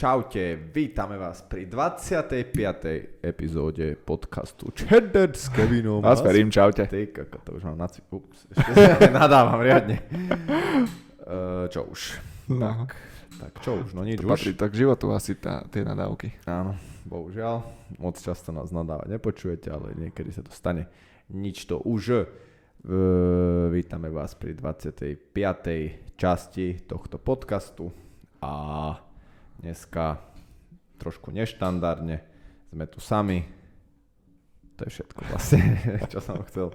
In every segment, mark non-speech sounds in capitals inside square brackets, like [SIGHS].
Čaute, vítame vás pri 25. epizóde podcastu Cheddar s Kevinom. Vás verím, čaute. Ty, koko, to už mám na cvi... Ups, ešte [LAUGHS] nadávam riadne. Uh, čo už? No. Tak, tak čo už, no nič To už. patrí tak k životu asi tá, tie nadávky. Áno, bohužiaľ. Moc často nás nadávať nepočujete, ale niekedy sa to stane. Nič to už. Uh, vítame vás pri 25. časti tohto podcastu a dneska trošku neštandardne sme tu sami. To je všetko vlastne, [LAUGHS] čo som chcel.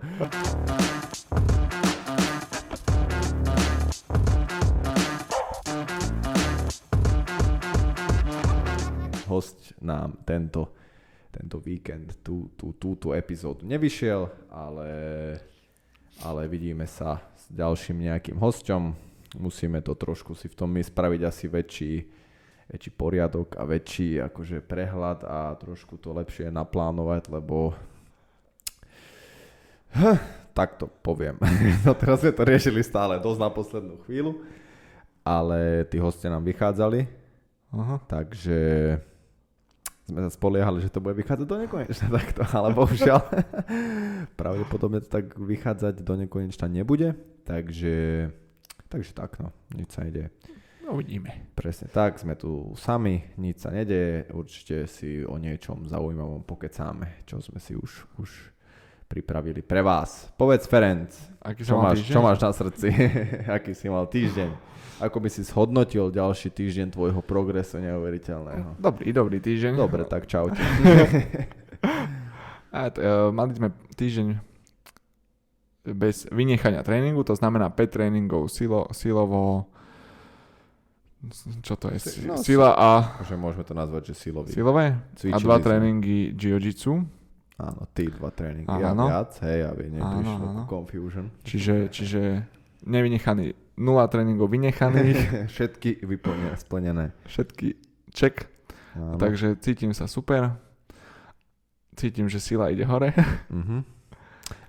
host nám tento, tento víkend tú, tú, túto epizódu nevyšiel, ale, ale vidíme sa s ďalším nejakým hosťom. Musíme to trošku si v tom my spraviť asi väčší, väčší poriadok a väčší akože prehľad a trošku to lepšie naplánovať, lebo Huh, tak to poviem. [LAUGHS] No teraz sme to riešili stále dosť na poslednú chvíľu, ale tí hostia nám vychádzali, Aha. Takže sme sa spoliehali, že to bude vychádzať do nekonečna [LAUGHS] takto, ale bohužiaľ [LAUGHS] pravdepodobne to tak vychádzať do nekonečna nebude, takže, takže tak no, nič sa nedeje. No uvidíme. Presne tak, sme tu sami, nič sa nedeje, určite si o niečom zaujímavom pokecáme, čo sme si už, už pripravili pre vás. Povedz Ferenc, Aký čo máš, týždeň? čo máš na srdci, [LAUGHS] aký si mal týždeň, ako by si zhodnotil ďalší týždeň tvojho progresu neuveriteľného. Dobrý, dobrý týždeň. Dobre, tak čaute. [LAUGHS] A t- uh, mali sme týždeň bez vynechania tréningu, to znamená 5 tréningov silo, silovo čo to je? Si, No, sila a Že môžeme to nazvať, že silový. silové a Cvičili dva sme. tréningy jiu-jitsu. Áno, ty dva tréningy a Áno. viac, hej, aby neprišlo Áno, áno. confusion. Čiže, čiže nevynechaný, nula tréningov vynechaných, [LAUGHS] Všetky vyplnené, splnené. všetky check, Áno. takže cítim sa super. Cítim, že sila ide hore. Mhm.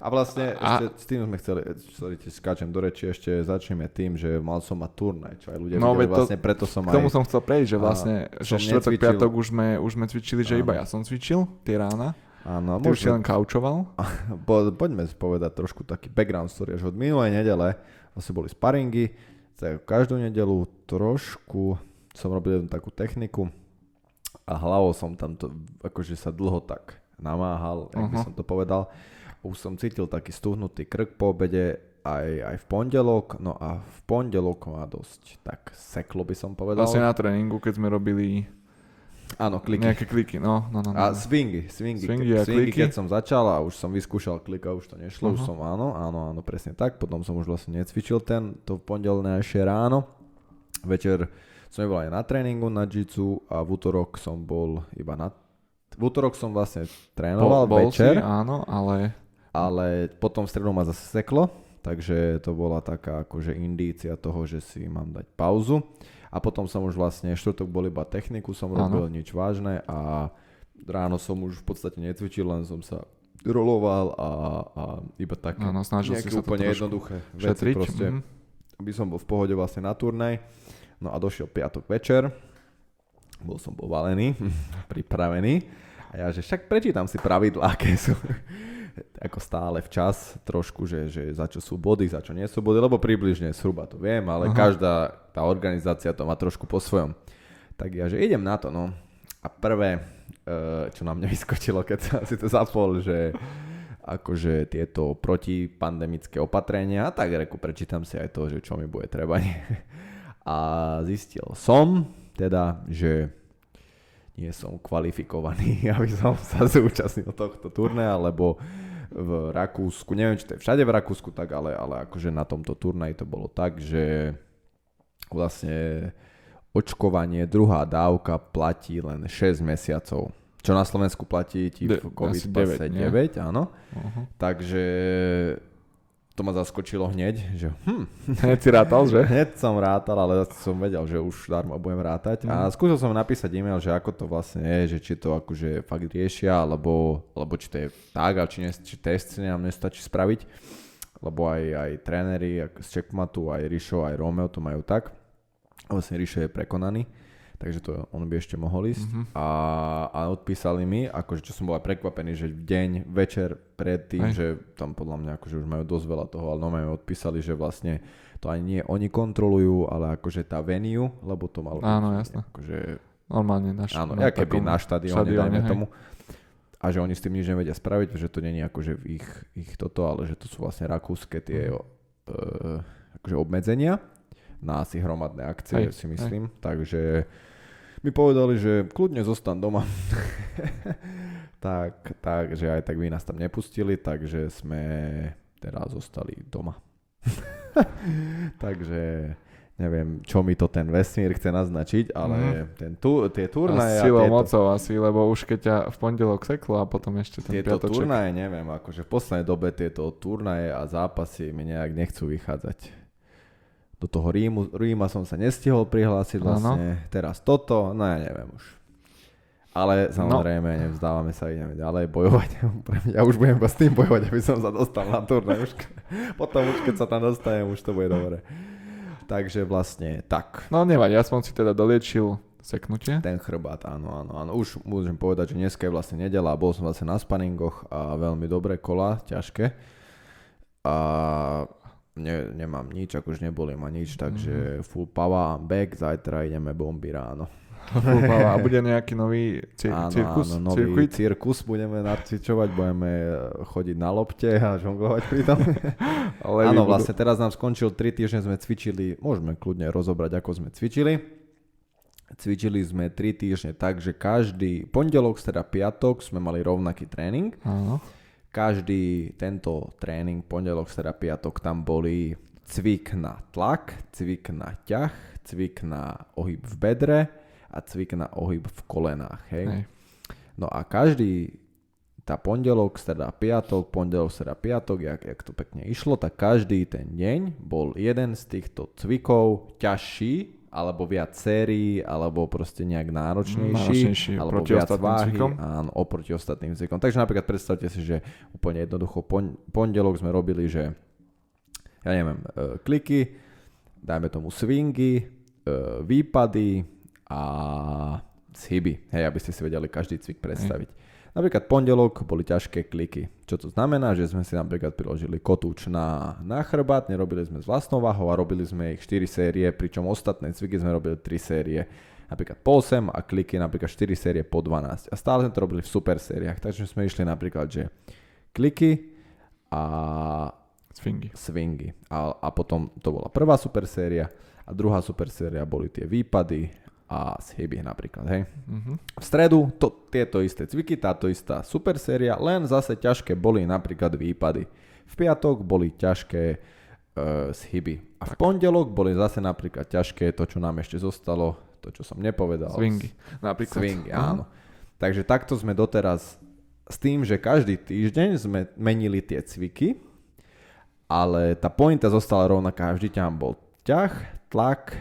A vlastne A- ešte s tým sme chceli, sorry, ti skáčem do reči, ešte začneme tým, že mal som mať turnaj, čo aj ľudia No, videli, to- vlastne preto som K tomu aj... som chcel prejsť, že A vlastne, že som štvrtok, piatok už sme, už sme cvičili, že Áno. iba ja som cvičil tie rána. Áno, Ty už si len kaučoval. [LAUGHS] po, poďme povedať trošku taký background story, že od minulej nedele vlastne boli sparingy, tak každú nedelu trošku som robil jednu takú techniku a hlavou som tam to, akože sa dlho tak namáhal, jak by Aha. som to povedal. Už som cítil taký stuhnutý krk po obede, aj, aj v pondelok, no a v pondelok ma dosť tak seklo by som povedal. Vlastne na tréningu, keď sme robili Áno, kliky. nejaké kliky. No, no, no. no. A swingy, swingy, Swingy a swingy kliky. keď som začal a už som vyskúšal klika, už to nešlo, už Aha. som áno, áno, áno, presne tak. Potom som už vlastne necvičil ten, to v pondelnejšie ráno. Večer som bol aj na tréningu na jitsu a v útorok som bol iba na... V útorok som vlastne trénoval bol večer, si, áno, ale ale potom v stredu ma zase seklo, takže to bola taká akože indícia toho, že si mám dať pauzu. A potom som už vlastne, štvrtok bol iba techniku, som robil nič vážne a ráno som už v podstate necvičil, len som sa roloval a, a iba také áno, snažil si sa to úplne jednoduché veci šetriť. proste, mhm. aby som bol v pohode vlastne na turnaj. No a došiel piatok večer, bol som povalený, [LAUGHS] pripravený a ja, že však prečítam si pravidlá, aké sú ako stále včas trošku, že, že za čo sú body, za čo nie sú body, lebo približne zhruba to viem, ale Aha. každá tá organizácia to má trošku po svojom. Tak ja, že idem na to, no. A prvé, eh, čo na mňa [LAUGHS] vyskočilo, keď som si to zapol, že akože tieto protipandemické opatrenia, tak reku, prečítam si aj to, že čo mi bude treba. A zistil som teda, že nie som kvalifikovaný, [LAUGHS] aby som sa zúčastnil tohto turnaja, lebo v Rakúsku, neviem, či to je všade v Rakúsku tak, ale, ale akože na tomto turnaji to bolo tak, že vlastne očkovanie, druhá dávka platí len 6 mesiacov. Čo na Slovensku platí ti v COVID asi pase 9, nie? 9, áno. Uh-huh. Takže to ma zaskočilo hneď, že hm, Hneď si rátal, že? Hneď som rátal, ale som vedel, že už darmo budem rátať. A Mhm. skúsil som napísať e-mail, že ako to vlastne je, že či to akože fakt riešia, alebo, alebo či to je tak, a či, ne, či testy nám nestačí spraviť. Lebo aj, aj tréneri z Checkmatu, aj Rišo, aj Romeo to majú tak. Vlastne Rišo je prekonaný. Takže to on by ešte mohol ísť. Mhm. A, a odpísali mi, akože čo som bol aj prekvapený, že v deň, večer predtým, Hej. že tam podľa mňa akože už majú dosť veľa toho, ale no mi odpísali, že vlastne to ani nie oni kontrolujú, ale akože tá venue, lebo to malo Áno, jasné. akože Normálne na, Áno, na keby na štadióne, dajme hej. tomu. A že oni s tým nič nevedia spraviť, že to není akože ich, ich toto, ale že to sú vlastne rakúske tie uh, akože obmedzenia na asi hromadné akcie, Hej, si myslím. Takže mi povedali, že kľudne zostan doma. [LAUGHS] tak, tak, že aj tak by nás tam nepustili, takže sme teraz zostali doma. [LAUGHS] takže neviem, čo mi to ten vesmír chce naznačiť, ale Mhm. ten tu, tie A turnaje s a silou tieto, mocou asi, lebo už keď ťa v pondelok seklo a potom ešte ten tieto piatoček. turnaje, neviem, akože v poslednej dobe tieto turnaje a zápasy mi nejak nechcú vychádzať. Do toho Rímu, Ríma som sa nestihol prihlásiť vlastne, teraz toto, no ja neviem už. Ale No. samozrejme, nevzdávame sa, ideme ďalej bojovať. [LAUGHS] Ja už budem s tým bojovať, aby som sa dostal na turnaj. Už, [LAUGHS] potom už keď sa tam dostanem, už to bude dobre. Takže vlastne tak. No nevadí, aspoň si teda doliečil seknutie. Ten chrbát, áno, áno, áno. Už môžem povedať, že dneska je vlastne nedela a bol som vlastne na spinningoch a veľmi dobré kola, ťažké. A ne, nemám nič, akože neboli ma nič, takže full power, I'm back, zajtra ideme bomby ráno. [LAUGHS] A bude nejaký nový ci- áno, cirkus? áno, nový Circuit? cirkus budeme nacvičovať, budeme eh, chodiť na lopte a žonglovať pri tom. [LAUGHS] Ale áno, budú- vlastne teraz nám skončil 3 týždne sme cvičili, môžeme kľudne rozobrať, ako sme cvičili. Cvičili sme 3 týždne tak, že každý pondelok, teda piatok sme mali rovnaký tréning. Áno. Každý tento tréning, pondelok, teda piatok, tam boli cvik na tlak, cvik na ťah, cvik na ohyb v bedre a cvik na ohyb v kolenách. Hej? Hej. No a každý tá pondelok, streda, piatok, pondelok, streda, piatok, jak, jak to pekne išlo, tak každý ten deň bol jeden z týchto cvikov ťažší, alebo viac sérií, alebo proste nejak náročnejší, Náročnejší alebo proti viac váhy, cvikom. áno, oproti ostatným cvikom. Takže napríklad predstavte si, že úplne jednoducho pon- pondelok sme robili, že ja neviem, e, kliky, dajme tomu swingy, e, výpady a chyby, hej, aby ste si vedeli každý cvik predstaviť. Napríklad pondelok boli ťažké kliky. Čo to znamená, že sme si napríklad priložili kotúč na, na chrbát, nerobili sme s vlastnou váhou a robili sme ich 4 série, pričom ostatné cviky sme robili 3 série. Napríklad po 8 a kliky napríklad 4 série po 12. A stále sme to robili v super sériách, takže sme išli napríklad, že kliky a Sfingy. swingy. A, a potom to bola prvá super séria a druhá super séria boli tie výpady a chyby napríklad, hej. Mhm. V stredu to, tieto isté cviky, táto istá super séria, len zase ťažké boli napríklad výpady. V piatok boli ťažké uh, chyby. A v pondelok boli zase napríklad ťažké to, čo nám ešte zostalo, to, čo som nepovedal. Swingy. Napríklad. Swingy, Mhm. áno. Takže takto sme doteraz s tým, že každý týždeň sme menili tie cviky, ale tá pointa zostala rovnaká. Vždy tam bol ťah, tlak,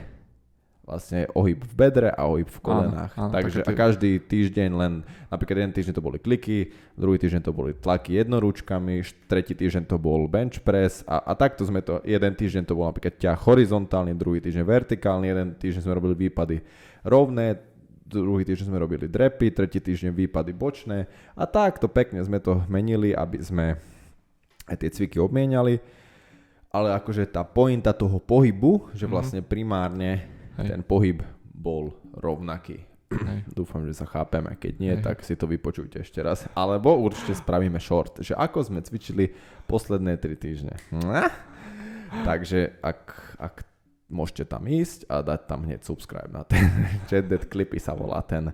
vlastne ohyb v bedre a ohyb v kolenách. Áno, áno, Takže také a každý týždeň len, napríklad jeden týždeň to boli kliky, druhý týždeň to boli tlaky jednoručkami, št- tretí týždeň to bol bench press a, a takto sme to, jeden týždeň to bol napríklad ťah horizontálny, druhý týždeň vertikálny, jeden týždeň sme robili výpady rovné, druhý týždeň sme robili drepy, tretí týždeň výpady bočné a takto pekne sme to menili, aby sme aj tie cviky obmieniali. Ale akože tá pointa toho pohybu, že Mhm. vlastne primárne Hej. ten pohyb bol rovnaký. Hej. [CLEARS THROAT] Dúfam, že sa chápeme. Keď nie, Hej. tak si to vypočujte ešte raz. Alebo určite spravíme short, že ako sme cvičili posledné 3 týždne. Takže ak, ak môžete tam ísť a dať tam hneď subscribe na ten [LAUGHS] Jet Dead Clipy sa volá ten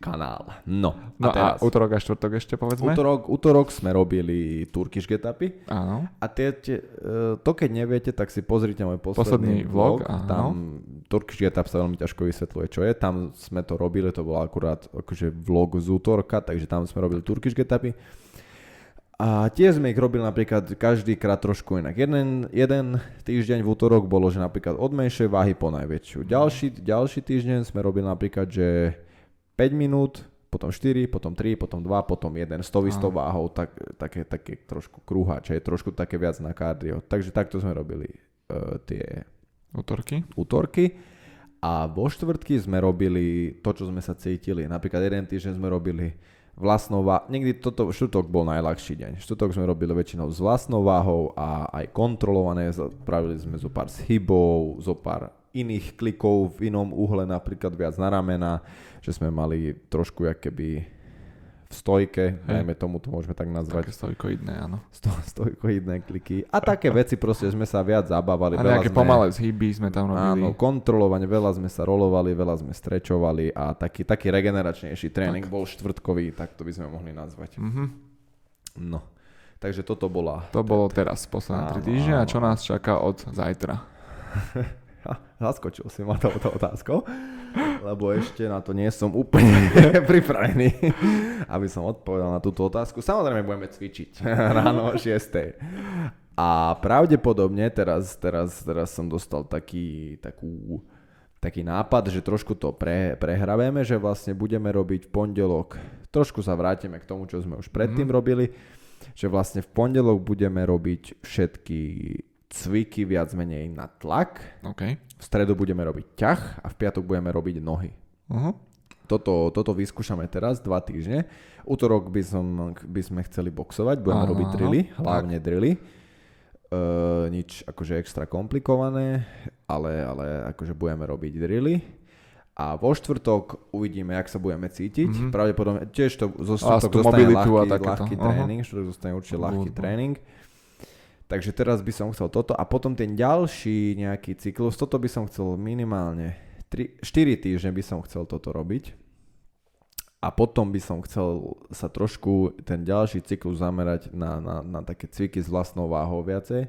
kanál. No, No a teraz, a útorok a štvrtok ešte povedzme. útorok, útorok sme robili Turkish Getupy. Áno. A tie, tie, e, to keď neviete, tak si pozrite môj Posledný posledný, vlog, vlog. Tam Turkish Getup sa veľmi ťažko vysvetľuje, čo je. Tam sme to robili, to bol akurát akože vlog z útorka, takže tam sme robili Turkish Getupy. A tiež sme ich robili napríklad každý krát trošku inak. Jeden, jeden týždeň v útorok bolo, že napríklad od menšej váhy po najväčšiu. Ďalší, ďalší týždeň sme robili napríklad, že 5 minút, potom 4, potom 3, potom 2, potom 1 s tou istou váhou, tak, také, také trošku krúhače, trošku také viac na kardio. Takže takto sme robili uh, tie Útorky. útorky. A vo štvrtky sme robili to, čo sme sa cítili. Napríklad jeden týždeň sme robili vlastnou váhou. Niekdy toto, štvrtok bol najľahší deň. Štvrtok sme robili väčšinou s vlastnou váhou a aj kontrolované. Spravili sme zo pár schybov, zo pár iných klikov v inom uhle, napríklad viac na ramena, že sme mali trošku keby v stojke, Hej. dajme tomu, to môžeme tak nazvať. Také stojkoidné, áno. Sto, stojkoidné kliky. A také veci proste sme sa viac zabávali. A nejaké sme, pomalé zhyby sme tam robili. Áno, kontrolovanie, veľa sme sa rolovali, veľa sme strečovali a taký, taký regeneračnejší tréning tak. bol štvrtkový, tak to by sme mohli nazvať. Mm-hmm. No, takže toto bola... To bolo teraz, posledné tri týždne a čo nás čaká od zajtra? [LAUGHS] Zaskočil si ma touto otázkou lebo ešte na to nie som úplne [LAUGHS] pripravený, aby som odpovedal na túto otázku. Samozrejme budeme cvičiť [LAUGHS] ráno o 6. A pravdepodobne teraz, teraz, teraz som dostal taký, takú, taký nápad, že trošku to pre, prehrabeme, že vlastne budeme robiť v pondelok, trošku sa vrátime k tomu, čo sme už predtým mm. robili, že vlastne v pondelok budeme robiť všetky cviky viac menej na tlak. Okay. V stredu budeme robiť ťah a v piatok budeme robiť nohy. Uh-huh. Toto, toto vyskúšame teraz, dva týždne. Útorok by, som, by sme chceli boxovať, budeme uh-huh. robiť drily, hlavne tak. drily. Uh, nič akože extra komplikované, ale, ale akože budeme robiť drily. A vo štvrtok uvidíme, jak sa budeme cítiť. Mm-hmm. Pravdepodobne tiež to zo štvrtok zostane ľahký, ľahký tréning. Štvrtok zostane určite ľahký tréning. Takže teraz by som chcel toto a potom ten ďalší nejaký cyklus, toto by som chcel minimálne 3, 4 týždne by som chcel toto robiť. A potom by som chcel sa trošku ten ďalší cyklus zamerať na, na, na také cviky s vlastnou váhou viacej.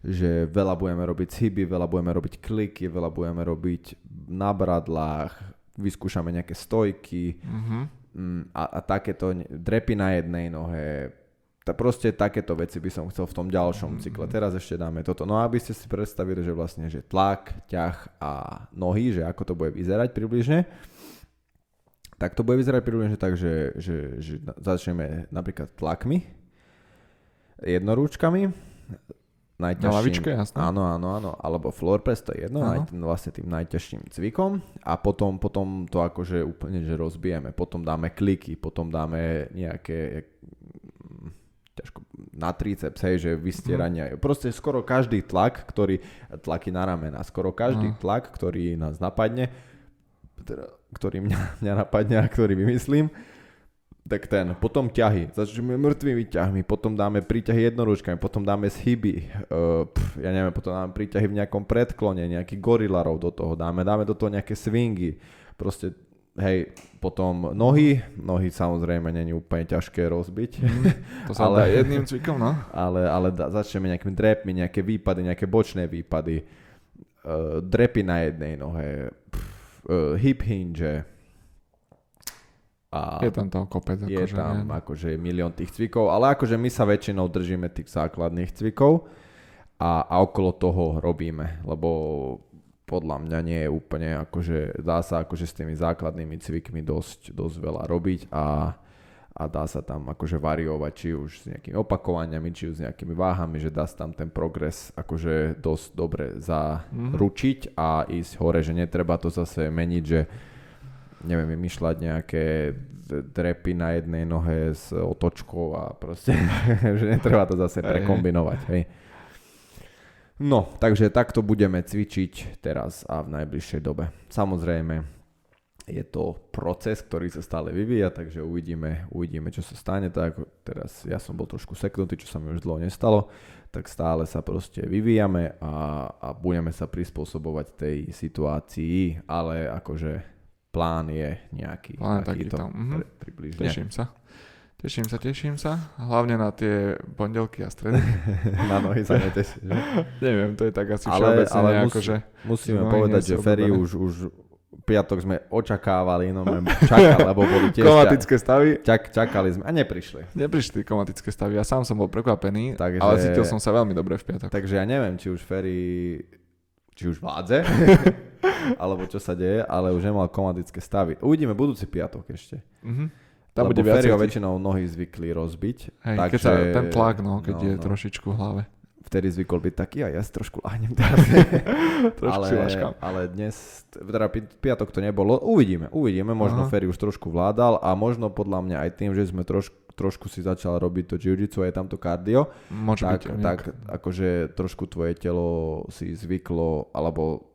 Že veľa budeme robiť chyby, veľa budeme robiť kliky, veľa budeme robiť na bradlách, vyskúšame nejaké stojky mm-hmm. a, a takéto drepy na jednej nohe, ta, proste takéto veci by som chcel v tom ďalšom mm. cykle. Teraz ešte dáme toto. No a aby ste si predstavili, že vlastne, že tlak, ťah a nohy, že ako to bude vyzerať približne, tak to bude vyzerať približne tak, že, že, že začneme napríklad tlakmi, jednorúčkami, najťažším, Na lavičke, jasné. Áno, áno, áno. Alebo floor press, to je jedno, aj tým, vlastne tým najťažším cvikom. A potom, potom to akože úplne, že rozbijeme. Potom dáme kliky, potom dáme nejaké na triceps, hej, že vystierania. Mm. Proste skoro každý tlak, ktorý, tlaky na ramena, skoro každý mm. tlak, ktorý nás napadne, teda, ktorý mňa, [LAUGHS] mňa napadne a ktorý vymyslím, tak ten, potom ťahy, začneme mŕtvými ťahmi, potom dáme príťahy jednoručkami, potom dáme schyby, uh, pf, ja neviem, potom dáme príťahy v nejakom predklone, nejaký gorilarov do toho dáme, dáme do toho nejaké swingy, proste Hej, potom nohy, nohy samozrejme není úplne ťažké rozbiť. Mm, to [LAUGHS] sa ale, dá jedným cvikom, no. Ale, ale da, začneme nejakými drepmi, nejaké výpady, nejaké bočné výpady, uh, drepy na jednej nohe, pff, uh, hip hinge. A je tam toho kopec. Je akože, tam ne? akože milión tých cvikov, ale akože my sa väčšinou držíme tých základných cvikov a, a okolo toho robíme, lebo podľa mňa nie je úplne, akože dá sa akože s tými základnými cvikmi dosť, dosť veľa robiť a, a dá sa tam akože variovať, či už s nejakými opakovaniami, či už s nejakými váhami, že dá sa tam ten progres akože dosť dobre zaručiť a ísť hore, že netreba to zase meniť, že neviem, vymýšľať nejaké drepy na jednej nohe s otočkou a proste, [LAUGHS] že netreba to zase prekombinovať, hej. No, takže takto budeme cvičiť teraz a v najbližšej dobe. Samozrejme, je to proces, ktorý sa stále vyvíja, takže uvidíme, uvidíme čo sa stane. Tak teraz ja som bol trošku seknutý, čo sa mi už dlho nestalo, tak stále sa proste vyvíjame a, a budeme sa prispôsobovať tej situácii, ale akože plán je nejaký plán takýto, takýto. Mhm. približne. Teším sa. Teším sa, teším sa. Hlavne na tie pondelky a stredy. [LAUGHS] na nohy sa neteším. [LAUGHS] Neviem, to je tak asi ale, všeobecne ale nejako, musí, že... Musíme povedať, že Ferry už, už piatok sme očakávali, no čakali, lebo boli tiež... Komatické stavy. Čak, čakali sme a neprišli. Neprišli komatické stavy, ja sám som bol prekvapený, takže, ale cítil som sa veľmi dobre v piatok. Takže ja neviem, či už Ferry či už vládze, [LAUGHS] alebo čo sa deje, ale už nemal komatické stavy. Uvidíme budúci piatok ešte. Mm-hmm. Tam bude viac väčšinou nohy zvykli rozbiť. Hej, takže, keď sa ten tlak, no, keď no, je no. trošičku v hlave. vtedy zvykol byť taký a ja si trošku láhnem teraz. [LAUGHS] Trošku ale, ale dnes, teda pi- piatok to nebolo, uvidíme, uvidíme, možno Aha. Ferry už trošku vládal a možno podľa mňa aj tým, že sme trošku trošku si začal robiť to jiu-jitsu a je tam to kardio, Môže tak, byť. tak akože trošku tvoje telo si zvyklo, alebo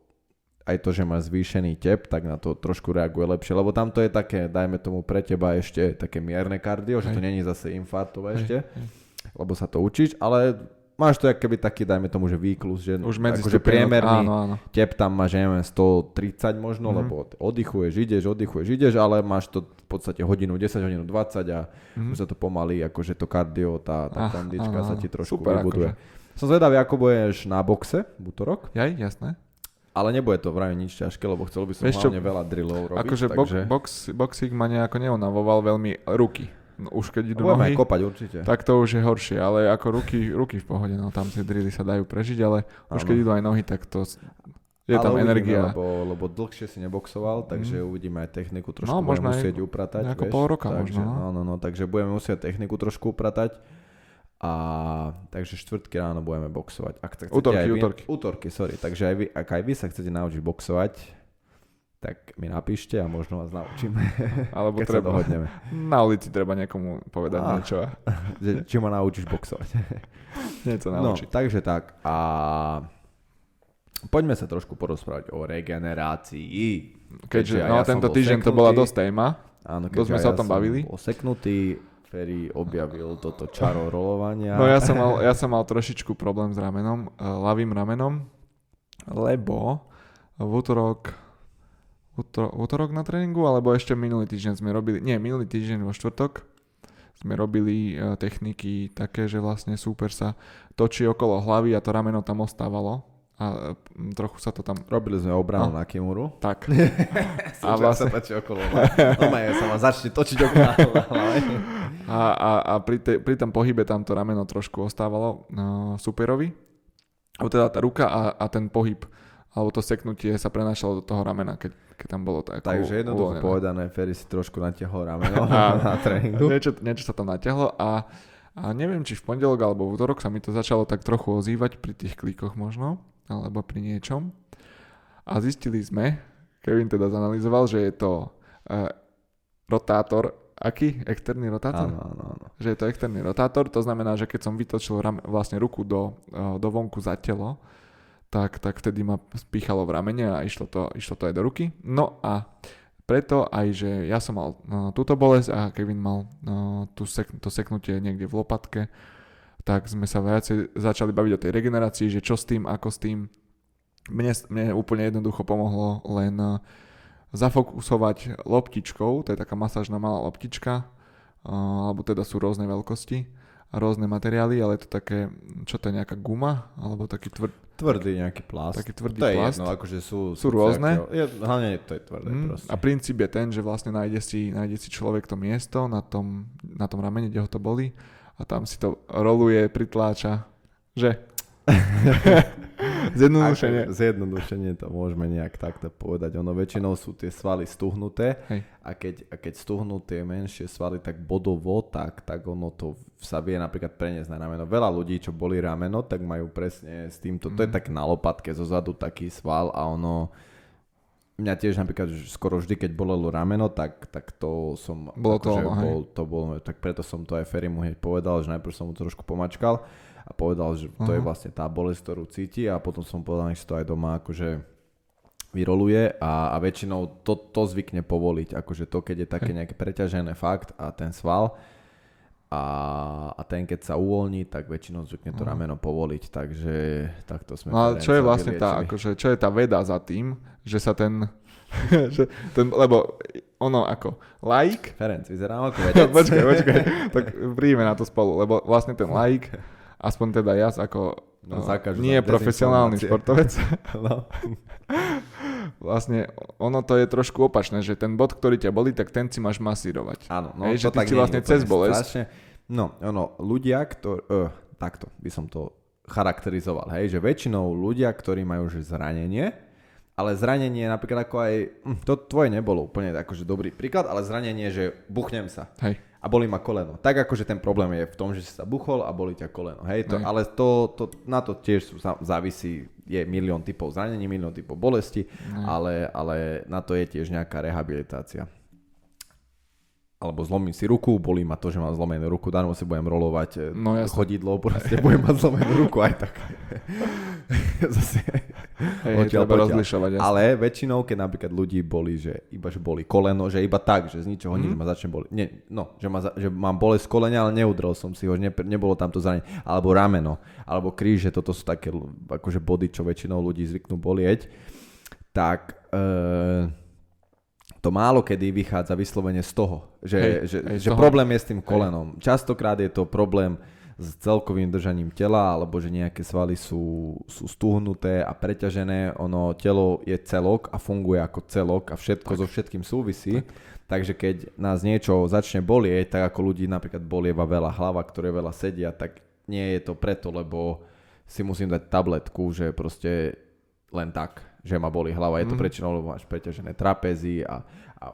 aj to, že máš zvýšený tep, tak na to trošku reaguje lepšie, lebo tam to je také, dajme tomu pre teba ešte také mierne kardio, že to není zase infartové ešte, lebo sa to učíš, ale máš to keby taký, dajme tomu, že výklus, že Už medzi akože priemerný Áno, áno. tep tam máš, neviem, 130 možno, Mhm. lebo oddychuješ, ideš, oddychuješ, ideš, ale máš to v podstate hodinu, 10 hodinu, 20 a Mhm. už sa to pomaly, akože to kardio, tá, tá Ah, kondička áno, sa ti trošku Super, vybuduje. akože. Som zvedavý, ako budeš na boxe v útorok, Jaj, jasné. Ale nebude to vraj nič ťažké, lebo chcel by som čo, hlavne veľa drillov robiť. Akože takže... box, boxing ma nejako neunavoval veľmi ruky. No, už keď idú nohy, kopať určite. tak to už je horšie, ale ako ruky, ruky v pohode, no tam tie drilly sa dajú prežiť, ale už Áno. keď idú aj nohy, tak to je Ale tam uvidíme, energia. Lebo, lebo dlhšie si neboxoval, takže uvidíme aj techniku trošku No, možno musieť upratať. vieš, pol roka takže, možno, no. no. no, no, takže budeme musieť techniku trošku upratať. A takže štvrtky ráno budeme boxovať. Ak sa chcete Útorky, aj vy, útorky. Útorky, sorry. Takže aj vy, ak aj vy sa chcete naučiť boxovať, tak mi napíšte a možno vás naučím, [LAUGHS] Alebo keď sa treba, dohodneme. na ulici treba niekomu povedať niečo a [LAUGHS] Že, či ma naučíš boxovať. [LAUGHS] niečo No, naučiť. takže tak. A poďme sa trošku porozprávať o regenerácii. Keďže, aj no ja tento týždeň to bola seknutý. dosť téma. Áno, Dosť sme keďže sa o tom ja bavili. Bol seknutý, Ferry objavil toto čaro rolovania. No ja som mal, ja som mal trošičku problém s ramenom, eh, ľavým ramenom, lebo v útorok, útorok, na tréningu, alebo ešte minulý týždeň sme robili, nie, minulý týždeň vo štvrtok sme robili eh, techniky také, že vlastne súper sa točí okolo hlavy a to rameno tam ostávalo a eh, trochu sa to tam Robili sme obranu No. na Kimuru. tak. [LAUGHS] A vlastne- sa točí okolo. No ja sa ma začne točiť okolo. A, a, a pri, te, pri tom pohybe tam to rameno trošku ostávalo no, superovi. Alebo teda tá ruka a, a ten pohyb alebo to seknutie sa prenášalo do toho ramena, keď, keď tam bolo tak Takže jednoducho povedané, Ferry si trošku natiahol rameno Áno. [LAUGHS] na tréningu. Niečo, niečo sa tam natiahlo a, a neviem, či v pondelok alebo v útorok sa mi to začalo tak trochu ozývať pri tých klikoch možno, alebo pri niečom. A zistili sme, Kevin teda zanalizoval, že je to uh, rotátor, aký? Externý rotátor? Áno, áno, áno. že je to externý rotátor, to znamená, že keď som vytočil ram, vlastne ruku do, eh, do vonku za telo, tak, tak vtedy ma spíchalo v ramene a išlo to, išlo to aj do ruky. No a preto aj, že ja som mal no, túto bolesť a Kevin mal no, tú sek, to seknutie niekde v lopatke, tak sme sa viacej začali baviť o tej regenerácii, že čo s tým, ako s tým. Mne, mne úplne jednoducho pomohlo len eh, zafokusovať loptičkou, to je taká masážna malá loptička, uh, alebo teda sú rôzne veľkosti a rôzne materiály, ale je to také, čo to je nejaká guma, alebo taký tvrdý, Tvrdý nejaký plast. Taký tvrdý to je plast. jedno, akože sú... Sú rôzne? Je, hlavne to je tvrdé Mm, proste. a princíp je ten, že vlastne nájde si, nájde si človek to miesto na tom, na tom ramene, kde ho to boli a tam si to roluje, pritláča, že? [LAUGHS] Zjednodušenie. Zjednodušenie to môžeme nejak takto povedať. Ono väčšinou sú tie svaly stuhnuté Hej. a keď, a keď stuhnú tie menšie svaly tak bodovo, tak, tak ono to sa vie napríklad preniesť na rameno. Veľa ľudí, čo boli rameno, tak majú presne s týmto, to je Mhm. tak na lopatke zozadu taký sval a ono mňa tiež napríklad že skoro vždy, keď bolelo rameno, tak, tak to som... Bolo to akože ono, hej. bol, to bolo, tak preto som to aj Ferry mu hneď povedal, že najprv som mu trošku pomačkal a povedal, že to je Aha. vlastne tá bolesť, ktorú cíti a potom som povedal, nech si to aj doma akože vyroluje a, a väčšinou to, to zvykne povoliť, akože to, keď je také nejaké preťažené fakt a ten sval a, a ten, keď sa uvoľní, tak väčšinou zvykne to Aha. rameno povoliť, takže takto sme No ale čo je vlastne tá, akože, čo je tá veda za tým, že sa ten, [LAUGHS] že ten lebo ono ako laik, Ferenc, vyzerám ako [LAUGHS] vedec. počkaj, počkaj, tak príjme na to spolu, lebo vlastne ten laik, [LAUGHS] aspoň teda ja ako No, no, nie profesionálny športovec, no. vlastne ono to je trošku opačné, že ten bod, ktorý ťa bolí, tak ten si máš masírovať. Áno, no Hej, že to ty tak si vlastne cez bolesť. Strašne. No, ono, ľudia, ktorí... Uh, takto by som to charakterizoval, hej, že väčšinou ľudia, ktorí majú že zranenie, ale zranenie napríklad ako aj... Hm, to tvoje nebolo úplne akože dobrý príklad, ale zranenie, že buchnem sa. Hej. a boli ma koleno. Tak akože ten problém je v tom, že si sa buchol a boli ťa koleno. Hej, to, Hej. ale to, to, na to tiež sú, zá- závisí, je milión typov zranení, milión typov bolesti, ale, ale na to je tiež nejaká rehabilitácia. Alebo zlomím si ruku, bolí ma to, že mám zlomenú ruku, darmo si budem rolovať No, no, jasné. chodidlo, proste budem mať zlomenú ruku aj tak. [LAUGHS] Zase, Hej, odtiaľ treba rozlišovať. jasné. ale väčšinou, keď napríklad ľudí boli, že iba že boli koleno, že iba tak, že z ničoho Mhm. nič ma začne boli. Nie, no, že, ma, že mám bolesť kolenia, ale neudrel som si ho, ne, nebolo tam to zranenie. Alebo rameno, alebo kríž, že toto sú také akože body, čo väčšinou ľudí zvyknú bolieť. Tak e, to málo kedy vychádza vyslovene z toho, že, Hej, že, hej, že toho- problém je s tým kolenom. Častokrát je to problém s celkovým držaním tela, alebo že nejaké svaly sú, sú stuhnuté a preťažené. Ono, telo je celok a funguje ako celok a všetko so všetkým súvisí. Takže keď nás niečo začne bolieť, tak ako ľudí napríklad bolieva veľa hlava, ktoré veľa sedia, tak nie je to preto, lebo si musím dať tabletku, že proste len tak, že ma boli hlava. Je to Mm. prečinou, lebo máš preťažené trapezy a, a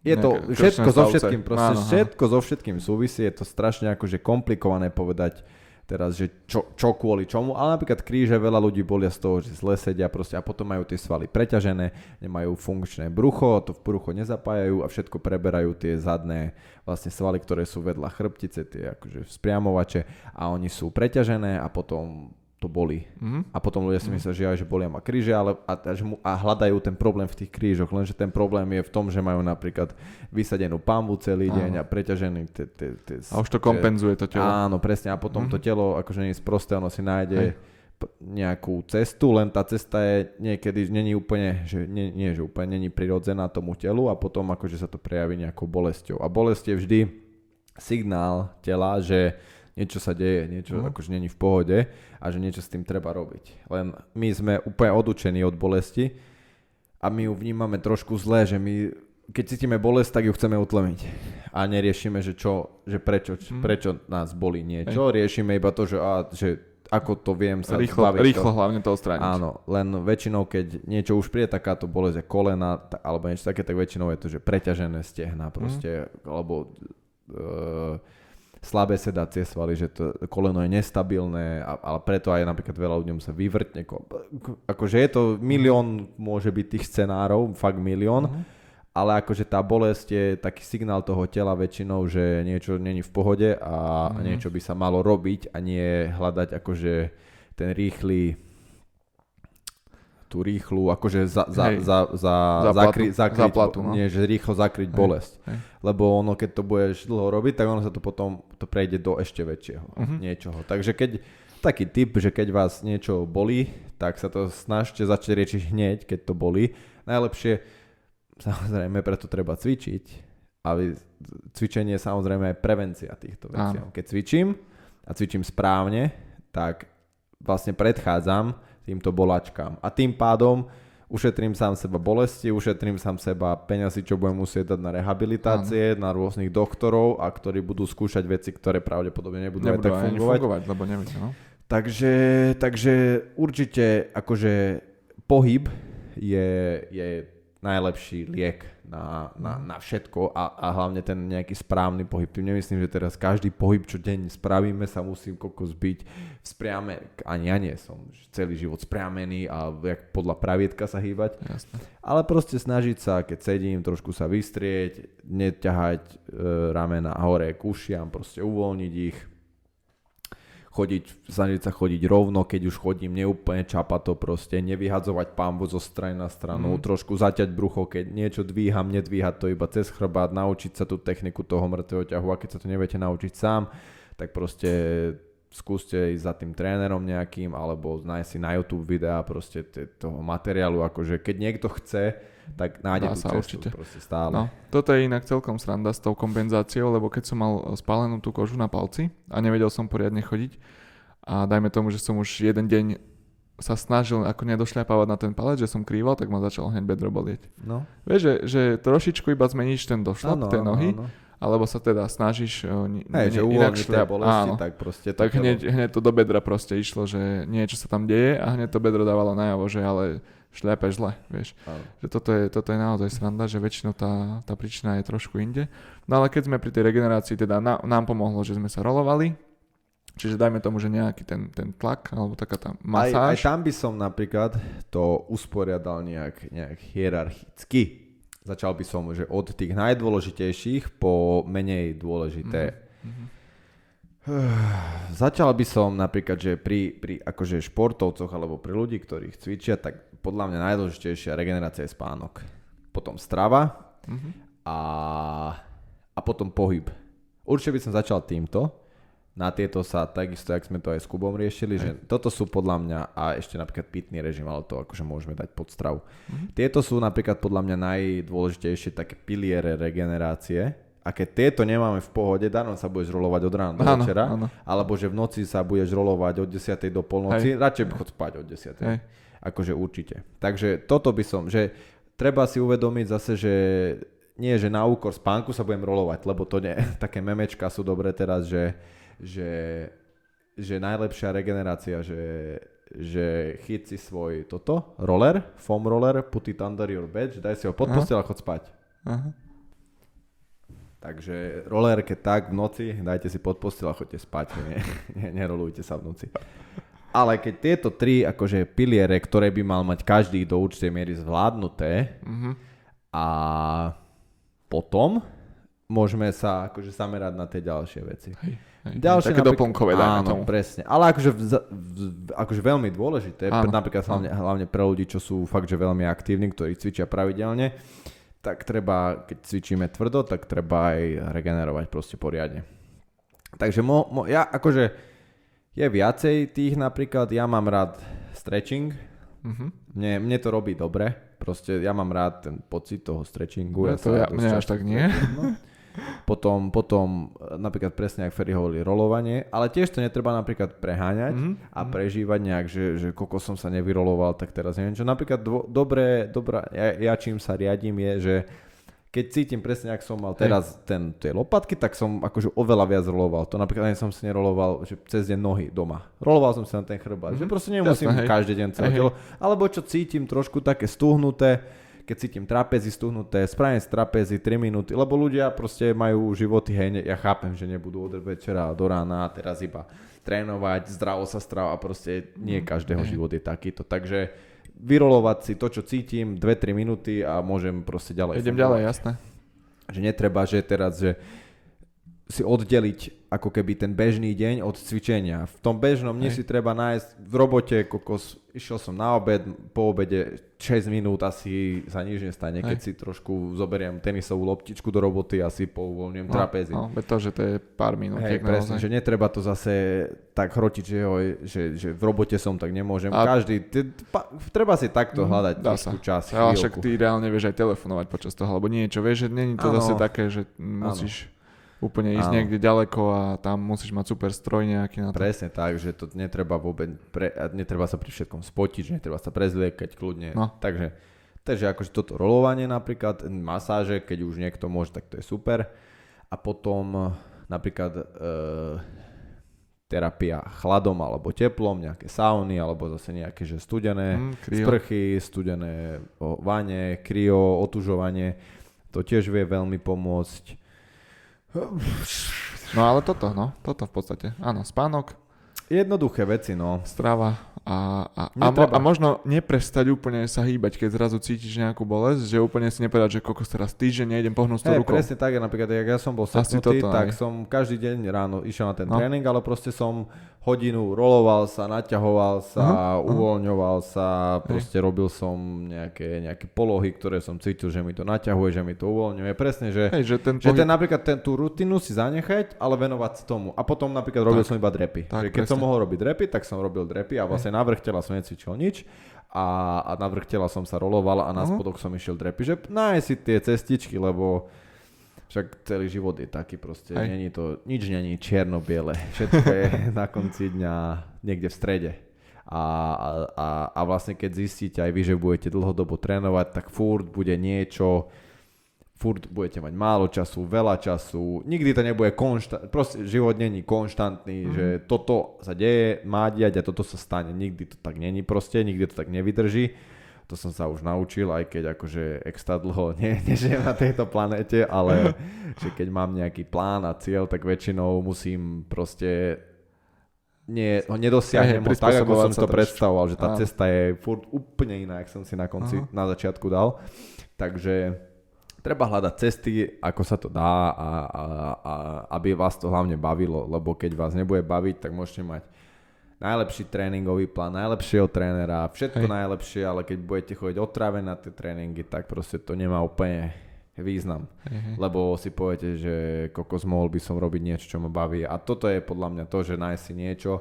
je to všetko so všetkým, proste áno. všetko so všetkým súvisí, je to strašne akože komplikované povedať teraz, že čo, čo kvôli čomu, ale napríklad kríže veľa ľudí bolia z toho, že zle sedia proste a potom majú tie svaly preťažené, nemajú funkčné brucho, to v brucho nezapájajú a všetko preberajú tie zadné vlastne svaly, ktoré sú vedľa chrbtice, tie akože vzpriamovače a oni sú preťažené a potom to boli. Mhm. A potom ľudia si myslia, že, aj, že bolia ma kríže ale, a, a, a hľadajú ten problém v tých krížoch, lenže ten problém je v tom, že majú napríklad vysadenú pambu celý deň Áno. a preťažený tie, tie, tie, A už to kompenzuje to telo. Áno, presne. A potom Mhm. to telo, akože nie je sprosté, ono si nájde Hej. nejakú cestu, len tá cesta je niekedy, není úplne, že nie, nie že úplne není prirodzená tomu telu a potom akože sa to prejaví nejakou bolesťou. A bolesť je vždy signál tela, že niečo sa deje, niečo Mhm. akože není v pohode a že niečo s tým treba robiť. Len my sme úplne odučení od bolesti a my ju vnímame trošku zle, že my keď cítime bolesť, tak ju chceme utlmiť. A neriešime, že čo, že prečo, Mhm. prečo nás bolí niečo. Riešime iba to, že, a, že ako to viem sa Rýchlo, zbaviť. rýchlo to. hlavne to odstrániť. Áno, len väčšinou, keď niečo už príde takáto bolesť, je kolena, ta, alebo niečo také, tak väčšinou je to, že preťažené stehna proste, alebo e, slabé sedacie svaly, že to koleno je nestabilné, a, ale preto aj napríklad veľa ľuďom sa vyvrtne. Ko, akože je to milión, môže byť tých scenárov, fakt milión, Mhm. ale akože tá bolesť je taký signál toho tela väčšinou, že niečo není v pohode a Mhm. niečo by sa malo robiť a nie hľadať akože ten rýchly tú rýchlu, akože za, za, Hej. za, za, Záplatu. zakry, zakryť, Záplatu, no. nie, že rýchlo zakryť Hej. bolesť. Hej. Lebo ono, keď to budeš dlho robiť, tak ono sa to potom to prejde do ešte väčšieho Mhm. niečoho. Takže keď, taký tip, že keď vás niečo bolí, tak sa to snažte začať riešiť hneď, keď to bolí. Najlepšie, samozrejme, preto treba cvičiť, ale cvičenie je samozrejme aj prevencia týchto vecí. Keď cvičím a cvičím správne, tak vlastne predchádzam týmto bolačkám. A tým pádom ušetrím sám seba bolesti, ušetrím sám seba peniazy, čo budem musieť dať na rehabilitácie, na rôznych doktorov a ktorí budú skúšať veci, ktoré pravdepodobne nebudú, aj Nebudú tak ani fungovať. fungovať, lebo neviete, no. Takže, takže určite akože pohyb je, je najlepší liek na, na, na všetko a, a hlavne ten nejaký správny pohyb. Tým nemyslím, že teraz každý pohyb, čo deň spravíme, sa musím kokos byť vzpriame. Ani ja nie som celý život spriamený a jak podľa pravietka sa hýbať. Jasné. Ale proste snažiť sa, keď sedím, trošku sa vystrieť, neťahať e, ramena hore k ušiam, proste uvoľniť ich, chodiť, snažiť sa chodiť rovno, keď už chodím neúplne čapato proste, nevyhadzovať pambu zo strany na stranu, Mhm. trošku zaťať brucho, keď niečo dvíham, nedvíhať to iba cez chrbát, naučiť sa tú techniku toho mŕtvého ťahu a keď sa to neviete naučiť sám, tak proste skúste ísť za tým trénerom nejakým alebo nájsť si na YouTube videá proste toho materiálu, akože keď niekto chce, tak nájde Dá tú sa cestu určite. proste stále. No, toto je inak celkom sranda s tou kompenzáciou, lebo keď som mal spálenú tú kožu na palci a nevedel som poriadne chodiť a dajme tomu, že som už jeden deň sa snažil ako nedošľapávať na ten palec, že som krýval, tak ma začalo hneď bedro bolieť. No. Vieš, že, že trošičku iba zmeníš ten došlap tej nohy, áno. alebo sa teda snažíš uh, ni- Hej, že inak šľap- bolesti, áno, tak proste tak hneď, hneď to do bedra proste išlo, že niečo sa tam deje a hneď to bedro dávalo najavo, že ale šľapeš zle, vieš. Že toto je, toto je naozaj sranda, že väčšinou tá, tá príčina je trošku inde. No ale keď sme pri tej regenerácii, teda na, nám pomohlo, že sme sa rolovali, čiže dajme tomu, že nejaký ten, ten tlak, alebo taká tá Aj, masáž. aj tam by som napríklad to usporiadal nejak, nejak hierarchicky. Začal by som, že od tých najdôležitejších po menej dôležité. Mhm. [SIGHS] Začal by som napríklad, že pri, pri akože športovcoch alebo pri ľudí, ktorí cvičia, tak podľa mňa najdôležitejšia regenerácia je spánok. Potom strava Mhm. a, a potom pohyb. Určite by som začal týmto. Na tieto sa takisto, jak sme to aj s Kubom riešili, že toto sú podľa mňa, a ešte napríklad pitný režim, ale to akože môžeme dať pod stravu. Mhm. Tieto sú napríklad podľa mňa najdôležitejšie také piliere regenerácie. A keď tieto nemáme v pohode, dáno sa budeš rolovať od rána do Áno, večera, áno. alebo že v noci sa budeš rolovať od 10. do polnoci, radšej chod spať od 10. Hej. Akože určite. Takže toto by som, že treba si uvedomiť zase, že nie, že na úkor spánku sa budem rolovať, lebo to nie, [LAUGHS] také memečka sú dobré teraz, že, že, že najlepšia regenerácia, že, že chyť si svoj toto, roller, foam roller, put it under your bed, daj si ho pod postel a chod spať. Aha. Takže roller, keď tak v noci, dajte si pod postel a chodte spať, nie, [LAUGHS] nie, nerolujte sa v noci. Ale keď tieto tri akože piliere, ktoré by mal mať každý do určitej miery zvládnuté Mhm. a potom môžeme sa akože zamerať na tie ďalšie veci. Hej, hej. Ďalšie Také doplnkové, dajme áno, tomu. presne. Ale akože, v, v, akože veľmi dôležité, Áno, pre, napríklad hlavne, hlavne pre ľudí, čo sú fakt, že veľmi aktívni, ktorí cvičia pravidelne, tak treba, keď cvičíme tvrdo, tak treba aj regenerovať proste poriadne. Takže mo, mo, ja akože je viacej tých napríklad, ja mám rád stretching, Mhm. mne, mne to robí dobre, proste ja mám rád ten pocit toho stretchingu. Ja to ja- mne až tak nie. No. Potom, potom e, napríklad presne, ako Ferry hovorili, rolovanie, ale tiež to netreba napríklad preháňať Mhm. a prežívať nejak, že, že koľko som sa nevyroloval, tak teraz neviem čo. Napríklad dvo, dobré, dobrá, ja, ja čím sa riadím je, že keď cítim presne, ak som mal teraz ten, tie lopatky, tak som akože oveľa viac roloval. To napríklad ani som si neroloval že cez deň nohy doma. Roloval som si na ten chrbát. Že proste nemusím Jasné, hej. každý deň celé Hej, telo. Alebo čo cítim trošku také stuhnuté, keď cítim trapezy stuhnuté, spravím z trapezy 3 minúty, lebo ľudia proste majú životy, hej, ne, ja chápem, že nebudú od večera do rána teraz iba trénovať, zdravo sa strava a proste nie každého hej. život je takýto. Takže vyrolovať si to, čo cítim, 2-3 minúty a môžem proste ďalej. Idem fungovať. ďalej, jasné. Že netreba, že teraz, že si oddeliť ako keby ten bežný deň od cvičenia. V tom bežnom mne si treba nájsť v robote, kokos, išiel som na obed, po obede 6 minút asi sa nič nestane, keď Hej. si trošku zoberiem tenisovú loptičku do roboty a si pouvoľňujem No, trapezy. No, to, že to je pár minút. Hej, presne, že netreba to zase tak hrotiť, že, oj, že, že v robote som, tak nemôžem. A- Každý, t- pa, treba si takto Mhm, hľadať dá trošku sa. čas, Ale však ty reálne vieš aj telefonovať počas toho, alebo niečo, vieš, že není to Áno. zase také, že musíš úplne ísť Áno. niekde ďaleko a tam musíš mať super stroj nejaký na to. Presne tak, že to netreba vôbec, pre, netreba sa pri všetkom spotiť, že netreba sa prezliekať kľudne. No. Takže, takže akože toto rolovanie napríklad, masáže, keď už niekto môže, tak to je super. A potom eh, napríklad e, terapia chladom alebo teplom, nejaké sauny, alebo zase nejaké že studené Mm, kryo. sprchy, studené vane, kryo, otužovanie. To tiež vie veľmi pomôcť. No ale toto, no, toto v podstate. Áno, spánok, Jednoduché veci, no. strava a, a, a, mo, a možno neprestať úplne sa hýbať, keď zrazu cítiš nejakú bolesť, že úplne si nepovedať, že kokos teraz týždeň nejdem pohnúť Hej, rukou. presne tak, napríklad, jak ja som bol Asi seknutý, toto, tak hej. som každý deň ráno išiel na ten No. tréning, ale proste som hodinu roloval sa, naťahoval sa, Aha, aha. uvoľňoval sa, Hej. proste robil som nejaké, nejaké polohy, ktoré som cítil, že mi to naťahuje, že mi to uvoľňuje. Presne, že, Hej, že ten že pohyb, ten napríklad ten, tú rutinu si zanechať, ale venovať sa tomu. A potom napríklad robil Tak. som iba drepy. Tak, že keď som presne. mohol robiť drepy, tak som robil drepy a vlastne na vrch tela som necvičil nič a, a na vrch tela som sa roloval a na Aha. spodok som išiel drepy. Že nájsť si tie cestičky, lebo však celý život je taký proste, není to, nič není čierno-biele. [LAUGHS] Všetko je na konci dňa niekde v strede. A, a, a, vlastne keď zistíte aj vy, že budete dlhodobo trénovať, tak furt bude niečo, furt budete mať málo času, veľa času, nikdy to nebude konštantný, proste život není konštantný, Mhm. že toto sa deje, má diať a toto sa stane, nikdy to tak není proste, nikdy to tak nevydrží. To som sa už naučil, aj keď akože extra dlho [LAUGHS] ne, nežijem na tejto planéte, ale [LAUGHS] že keď mám nejaký plán a cieľ, tak väčšinou musím proste nie, ho nedosiahnem ho tak, ako som to predstavoval, že tá a. cesta je furt úplne iná, ako som si na konci, Aha. na začiatku dal. Takže treba hľadať cesty, ako sa to dá a, a, a aby vás to hlavne bavilo, lebo keď vás nebude baviť, tak môžete mať najlepší tréningový plán, najlepšieho trénera, všetko Hej. najlepšie, ale keď budete chodiť otrave na tie tréningy, tak proste to nemá úplne význam. Hej. Lebo si poviete, že kokos mohol by som robiť niečo, čo ma baví. A toto je podľa mňa to, že nájsť si niečo,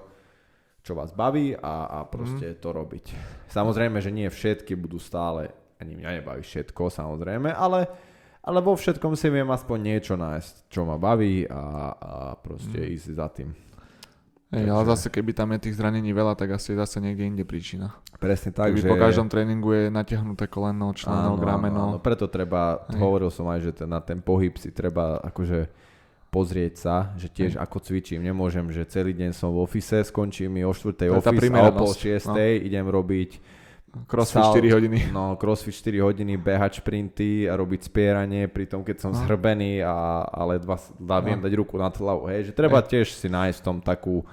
čo vás baví a, a proste mm. to robiť. Samozrejme, že nie všetky budú stále, ani mňa nebaví všetko, samozrejme, ale, ale vo všetkom si viem aspoň niečo nájsť, čo ma baví a, a proste mm. ísť za tým. Hej, ale zase keby tam je tých zranení veľa, tak asi je zase niekde inde príčina. Presne tak, keby že... po každom tréningu je natiahnuté koleno, členok, rameno. Áno, preto treba, Hej. hovoril som aj, že ten, na ten pohyb si treba akože pozrieť sa, že tiež Hej. ako cvičím. Nemôžem, že celý deň som v office, skončí mi o 4. office a o pol 6. No. idem robiť Crossfit sal, 4 hodiny. No, crossfit 4 hodiny, behať šprinty a robiť spieranie, pri tom, keď som no. zhrbený a, ale dva, dva no. viem dať ruku na hlavu. Hej, že treba Hej. tiež si nájsť v tom takú,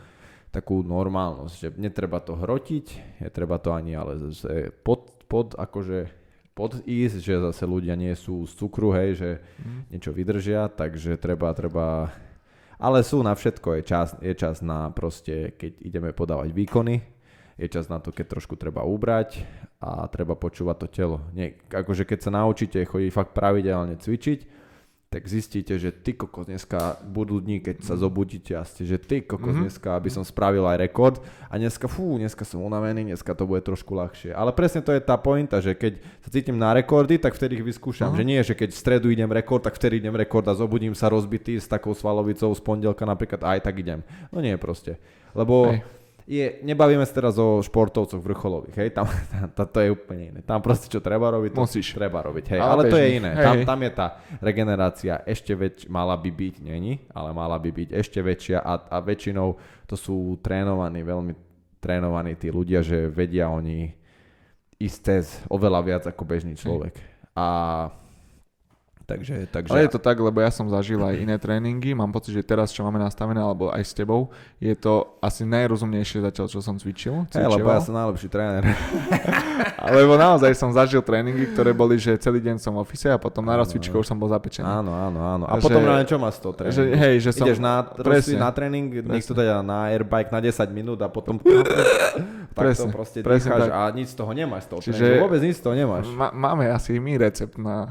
takú normálnosť, že netreba to hrotiť, netreba to ani ale pod, pod akože pod ísť, že zase ľudia nie sú z cukru, hej, že mm. niečo vydržia, takže treba, treba, ale sú na všetko, je čas, je čas na proste, keď ideme podávať výkony, je čas na to, keď trošku treba ubrať a treba počúvať to telo. Nie, akože keď sa naučíte chodiť fakt pravidelne cvičiť, tak zistíte, že ty kokos dneska budú dní, keď sa zobudíte a ste, že ty kokos mm-hmm. dneska, aby som spravil aj rekord a dneska, fú, dneska som unavený, dneska to bude trošku ľahšie. Ale presne to je tá pointa, že keď sa cítim na rekordy, tak vtedy ich vyskúšam. Uh-huh. Že nie, že keď v stredu idem rekord, tak vtedy idem rekord a zobudím sa rozbitý s takou svalovicou z pondelka napríklad aj tak idem. No nie proste. Lebo... Hej je, nebavíme sa teraz o športovcoch vrcholových, hej, [LAUGHS] tam, tam, to je úplne iné. Tam proste čo treba robiť, to Musíš. treba robiť, hej, ale, ale to je iné. Hej, tam, tam je tá regenerácia ešte väčšia, mala by byť, není, ale mala by byť ešte väčšia a, a väčšinou to sú trénovaní, veľmi trénovaní tí ľudia, že vedia oni ísť cez oveľa viac ako bežný človek. Hej. A Takže, takže... Ale je to tak, lebo ja som zažil aj iné tréningy, mám pocit, že teraz, čo máme nastavené, alebo aj s tebou, je to asi najrozumnejšie zatiaľ, čo som cvičil. Hey, lebo ja som najlepší tréner. [LAUGHS] Lebo naozaj som zažil tréningy, ktoré boli, že celý deň som v office a potom na rozcvičku už som bol zapečený. Áno, áno, áno. A, potom že, čo má z toho tréningu? Že, hej, že som... Ideš na, presne, na tréning, niekto teda na airbike na 10 minút a potom [LAUGHS] presne, proste presne tak. a nič z toho nemáš z toho Čiže tréningu. Vôbec nič z toho nemáš. máme asi my recept na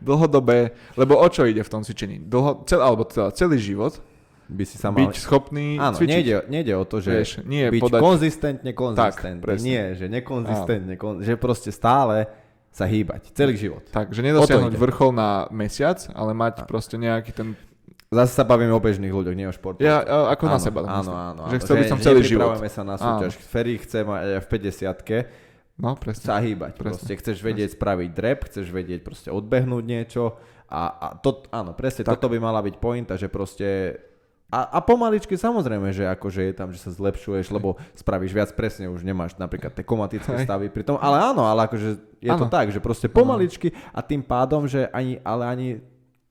dlhodobé, lebo o čo ide v tom cvičení? Dlho, cel, alebo celý, celý život by si sa mal... Byť schopný Áno, cvičiť. Nejde, nejde o to, že Vieš, nie byť podať... konzistentne, konzistentne. Tak, nie, že nekonzistentne, kon... že proste stále sa hýbať. Celý život. Tak, že nedosiahnuť vrchol na mesiac, ale mať a. proste nejaký ten Zase sa bavíme o bežných ľuďoch, nie o športovcov. Ja, ako áno, na seba. Áno, áno, áno. Že chcel by som celý život. sa na súťaž. Ferry chce mať v 50 No, presne. Sa hýbať. Presne. Proste chceš vedieť presne. spraviť drep, chceš vedieť proste odbehnúť niečo a, a to, áno, presne tak. toto by mala byť pointa, že proste a, a pomaličky samozrejme, že akože je tam, že sa zlepšuješ, lebo spravíš viac presne, už nemáš napríklad tie komatické stavy pri tom, ale áno, ale akože je ano. to tak, že proste pomaličky a tým pádom, že ani, ale ani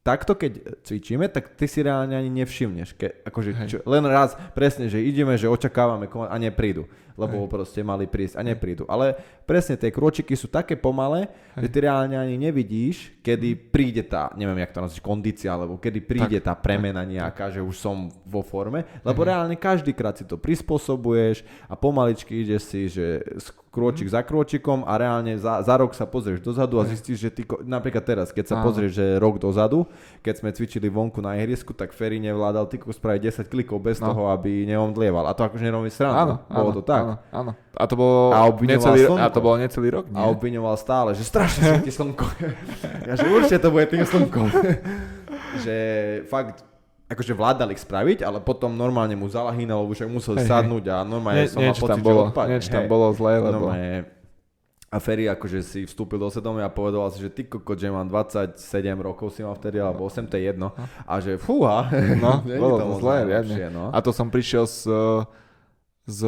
takto keď cvičíme, tak ty si reálne ani nevšimneš. Ke, akože čo, len raz presne, že ideme, že očakávame a neprídu lebo Hej. proste mali prísť a neprídu. Ale presne tie krôčiky sú také pomalé, Hej. že ty reálne ani nevidíš, kedy príde tá, neviem jak to nazvať, kondícia, alebo kedy príde tak, tá premena nejaká, že už som vo forme, lebo Hej. reálne každý krát si to prispôsobuješ a pomaličky ideš si, že krôčik za krôčikom a reálne za, za rok sa pozrieš dozadu a zistíš, že ty, napríklad teraz, keď sa Áno. pozrieš, že rok dozadu, keď sme cvičili vonku na ihrisku, tak Ferry nevládal tyko spraviť 10 klikov bez no. toho, aby neomdlieval. A to akože nerobí srandu. Bolo to tak. Áno, áno. A to bolo, a necelý, slnko. a to bolo necelý rok, nie? A obviňoval stále, že strašne svieti slnko. ja, že určite to bude tým slnkom. [LAUGHS] že fakt, akože vládali ich spraviť, ale potom normálne mu zalahínalo, už musel hey, sadnúť a normálne som mal pocit, tam bolo, že odpadne. Niečo tam bolo zlé, lebo... Normálne, a Ferry akože si vstúpil do svedomia a povedal si, že ty kokot, že mám 27 rokov si mal vtedy, alebo 8, to je jedno. A že fúha. No, [LAUGHS] bolo to zlé, riadne. No. A to som prišiel s, s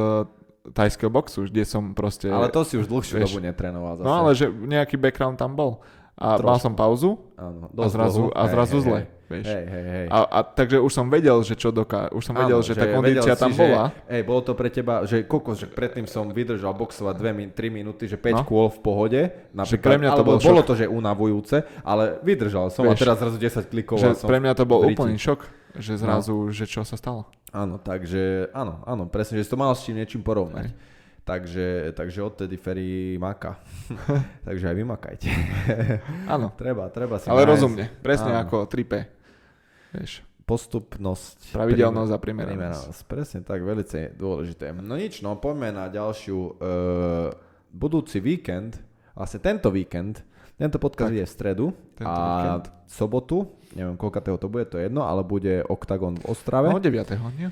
tajského boxu, kde som proste... Ale to si už dlhšiu vieš, dobu netrénoval zase. No ale že nejaký background tam bol. A Trošku. mal som pauzu Áno, a zrazu, dlho. a zrazu hej, zle. hej. Vieš. Hej, hej, hej. A, a takže už som vedel, že čo doká... Už som vedel, Áno, že, tá kondícia si, tam že- bola. Hej, bolo to pre teba, že kokos, že predtým som vydržal boxovať 2 3 minúty, že 5 No. kôl v pohode. Napríklad, pre mňa to alebo bol bolo to, že unavujúce, ale vydržal som a Vieš, teraz zrazu 10 klikov Že a som pre mňa to bol úplný šok, že zrazu, že čo sa stalo. Áno, takže áno, áno, presne, že si to mal s čím niečím porovnať. Hej. Takže, takže odtedy Ferry maka. [LAUGHS] takže aj vy makajte. Áno, [LAUGHS] treba, treba si ale nájsť rozumne. Presne Áno. ako 3P. Vieš, postupnosť. pravidelnosť a primeranosť. Presne tak, veľmi dôležité. No nič, no poďme na ďalšiu uh, budúci víkend, vlastne tento víkend, tento podcast Tak. je v stredu Tento a víkend. sobotu, neviem koľkatého to bude, to je jedno, ale bude Octagon v Ostrave. No 9. nie?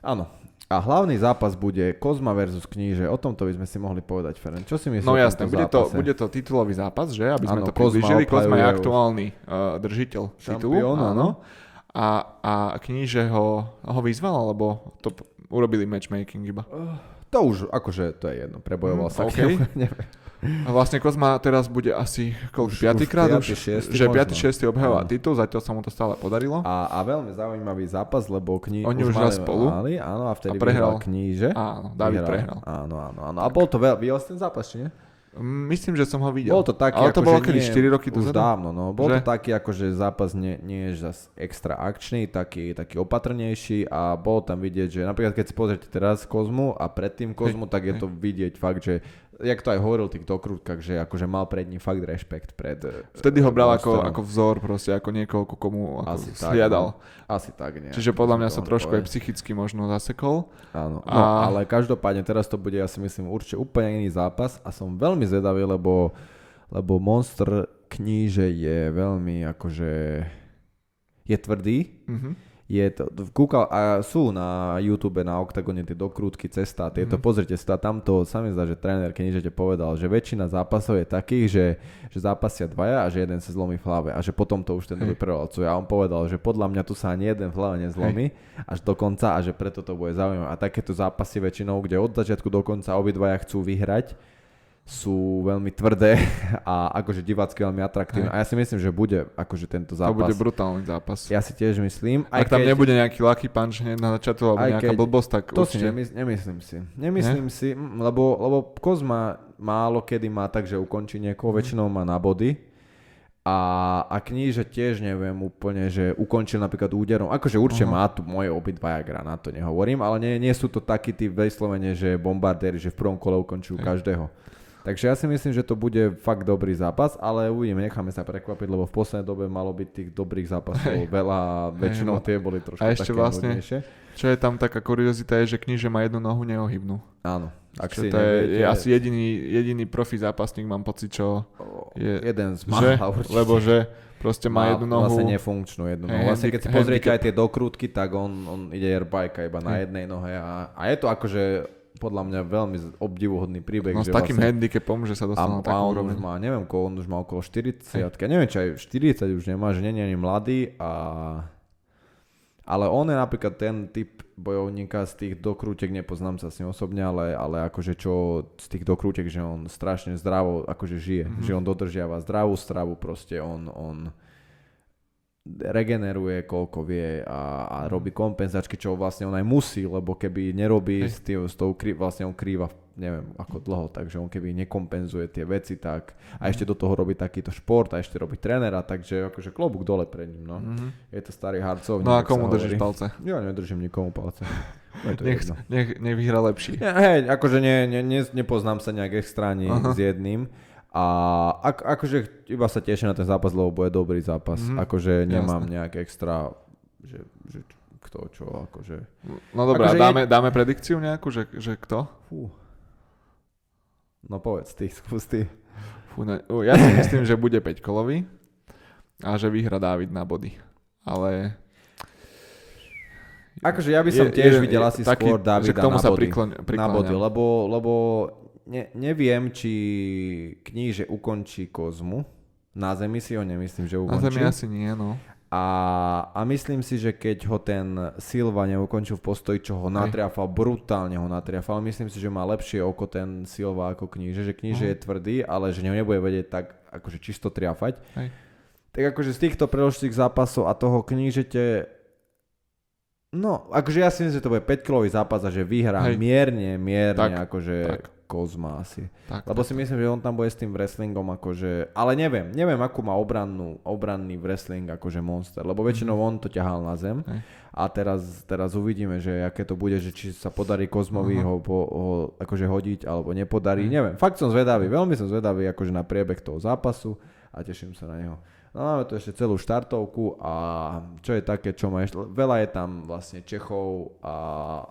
Áno. A hlavný zápas bude Kozma versus Kníže. O tomto by sme si mohli povedať, Ferenc. Čo si myslíš No jasné, bude to, bude to titulový zápas, že? Aby sme Áno, to Kozma priblížili. Kozma je aktuálny uh, držiteľ titulu. Áno. A, a kníže ho, ho vyzval, alebo to urobili matchmaking iba? To už, akože, to je jedno. Prebojoval Mm, sa. OK. k nemu. [LAUGHS] A vlastne Kozma teraz bude asi koľko, Už- piatý už už, že možno. 5. 6. obháva titul, zatiaľ sa mu to stále podarilo. A, a veľmi zaujímavý zápas, lebo kni- Oni už mali, raz spolu. Mali, áno, a vtedy A prehral. kníže. Áno, David Vyhral. prehral. Áno, áno, áno. A bol to veľ... Videl ten zápas, či nie? Myslím, že som ho videl. Bol to taký, Ale to bolo kedy? nie, 4 roky Už dozadu? dávno, no. Bol to Že? taký, akože zápas nie, nie je zas extra akčný, taký, taký opatrnejší a bol tam vidieť, že napríklad keď si pozrite teraz Kozmu a predtým Kozmu, tak je to vidieť fakt, že jak to aj hovoril tých dokrútkach, že akože mal pred ním fakt rešpekt pred... eh, Vtedy ho bral ako, ako vzor, proste ako niekoho, komu ako Asi tak, sliadal. no. Asi tak, nie. Čiže podľa mňa sa trošku aj povie. psychicky možno zasekol. Áno, no, A- ale každopádne teraz to bude, ja si myslím, určite úplne iný zápas a som veľmi zvedavý, lebo, lebo Monster kníže je veľmi akože je tvrdý, Mhm. Je to, kúkal, a sú na YouTube, na Octagone tie dokrútky, cesta, tieto, Mhm. pozrite sa, tamto sa mi zdá, že tréner knížete povedal, že väčšina zápasov je takých, že, že zápasia dvaja a že jeden sa zlomí v hlave a že potom to už ten druhý Hej. prevalcuje. A on povedal, že podľa mňa tu sa ani jeden v hlave nezlomí až do konca a že preto to bude zaujímavé. A takéto zápasy väčšinou, kde od začiatku do konca obidvaja chcú vyhrať, sú veľmi tvrdé [LAUGHS] a akože divácky veľmi atraktívne. Hej. A ja si myslím, že bude akože tento To zápas. bude brutálny zápas. Ja si tiež myslím. Ak tam nebude nejaký lucky punch hneď na začiatku alebo Aj nejaká keď- blbosť, tak To si určite. nemys- nemyslím si. Nemyslím si, mm, lebo, lebo Kozma málo kedy má tak, že ukončí niekoho, Mhm. väčšinou má na body. A, a kníže tiež neviem úplne, že ukončil napríklad úderom. Akože určite Aha. má tu moje obidvaja gra, na to nehovorím, ale nie, nie sú to takí tí vyslovene, že bombardéri, že v prvom kole ukončujú Hej. každého. Takže ja si myslím, že to bude fakt dobrý zápas, ale uvidíme, necháme sa prekvapiť, lebo v poslednej dobe malo byť tých dobrých zápasov Hej. veľa a väčšinou no. tie boli trošku A ešte také vlastne- nudnejšie. Čo je tam taká kuriozita je, že kníže má jednu nohu neohybnú. Áno. Ak Čo si to je, je asi jediný, jediný profi zápasník, mám pocit, čo je, jeden z že, mála [LAUGHS] určite. lebo že proste má, jednu nohu. Vlastne nefunkčnú jednu nohu. Hej, Vlastne keď si handicap- pozriete aj tie dokrútky, tak on, on ide airbajka iba na Hej. jednej nohe a, a je to akože podľa mňa veľmi obdivuhodný príbeh. No s že takým vlastne, handicapom, že sa dostal na takú úroveň. má, neviem, ko, on už má okolo 40, ja neviem, či aj 40 už nemá, že nie je ani mladý a ale on je napríklad ten typ bojovníka z tých dokrútek, nepoznám sa s ním osobne, ale, ale akože čo z tých dokrútek, že on strašne zdravo akože žije, Mhm. mm-hmm. že on dodržiava zdravú stravu, proste on, on regeneruje koľko vie a, a robí kompenzačky, čo vlastne on aj musí, lebo keby nerobí Hej. s, tým, s tou krí, vlastne on krýva neviem ako dlho, takže on keby nekompenzuje tie veci, tak a ešte do toho robí takýto šport a ešte robí trénera, takže akože klobúk dole pred ním, no. Mhm. Je to starý harcovník. No a komu držíš hovorí. palce? Ja nedržím nikomu palce. Je to Nech, jedno. nech, nech vyhra lepší. Ja, hej, akože ne, ne, ne, nepoznám sa nejak extra ani Aha. s jedným. A ak, akože iba sa teším na ten zápas, lebo bude dobrý zápas. Mhm. Akože nemám Jasné. nejak extra, že, že kto čo, akože... No dobré, Akože a je- dáme, dáme predikciu nejakú, že, že kto? Fú. No povedz ty, [LAUGHS] skús ty. Fú, ne, ja si myslím, že bude 5 kolový a že vyhra Dávid na body. Ale Akože ja by som Je- tiež jeden- videl je asi taký, skôr že Davida k tomu na sa body. prikloň, na body, lebo, lebo ne, neviem, či kníže ukončí Kozmu. Na zemi si ho nemyslím, že Na ukončí. zemi asi nie, no. A, a myslím si, že keď ho ten Silva neukončil v postoji, čo ho natriafal, brutálne ho natriafal, myslím si, že má lepšie oko ten Silva ako kníže, že kníže uh-huh. je tvrdý, ale že ňou nebude vedieť tak akože čisto triafať. Hej. Tak akože z týchto preložitých zápasov a toho knížete No, akože ja si myslím, že to bude 5-kilový zápas a že vyhrá Hej. mierne, mierne, tak, akože tak. Kozma asi. Tak, Lebo tak, si myslím, že on tam bude s tým wrestlingom akože, ale neviem, neviem akú má obrannú, obranný wrestling akože monster, lebo väčšinou mm. on to ťahal na zem Hej. a teraz, teraz uvidíme, že aké to bude, že či sa podarí Kozmovi uh-huh. ho, po, ho akože hodiť alebo nepodarí, Hej. neviem. Fakt som zvedavý, veľmi som zvedavý akože na priebeh toho zápasu a teším sa na neho. No máme tu ešte celú štartovku a čo je také, čo má ešte, veľa je tam vlastne Čechov a,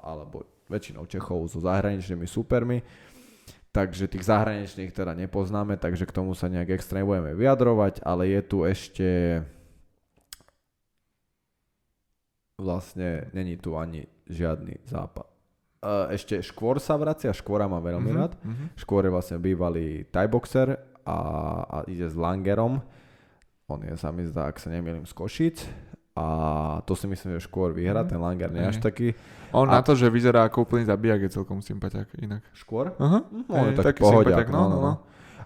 alebo väčšinou Čechov so zahraničnými supermi, takže tých zahraničných teda nepoznáme, takže k tomu sa nejak extra nebudeme vyjadrovať, ale je tu ešte vlastne není tu ani žiadny západ. Ešte Škôr sa vracia, Škôra má veľmi mm-hmm, rád. Mm-hmm. Škôr je vlastne bývalý thai boxer a, a ide s Langerom on je sa mi zdá, ak sa nemýlim, z Košic. A to si myslím, že skôr vyhrá, mm. ten Langer nie až taký. On a... na to, že vyzerá ako úplný zabijak, je celkom sympatiak inak. Škôr? Aha. No, on je taký pohodiak, no, no, no.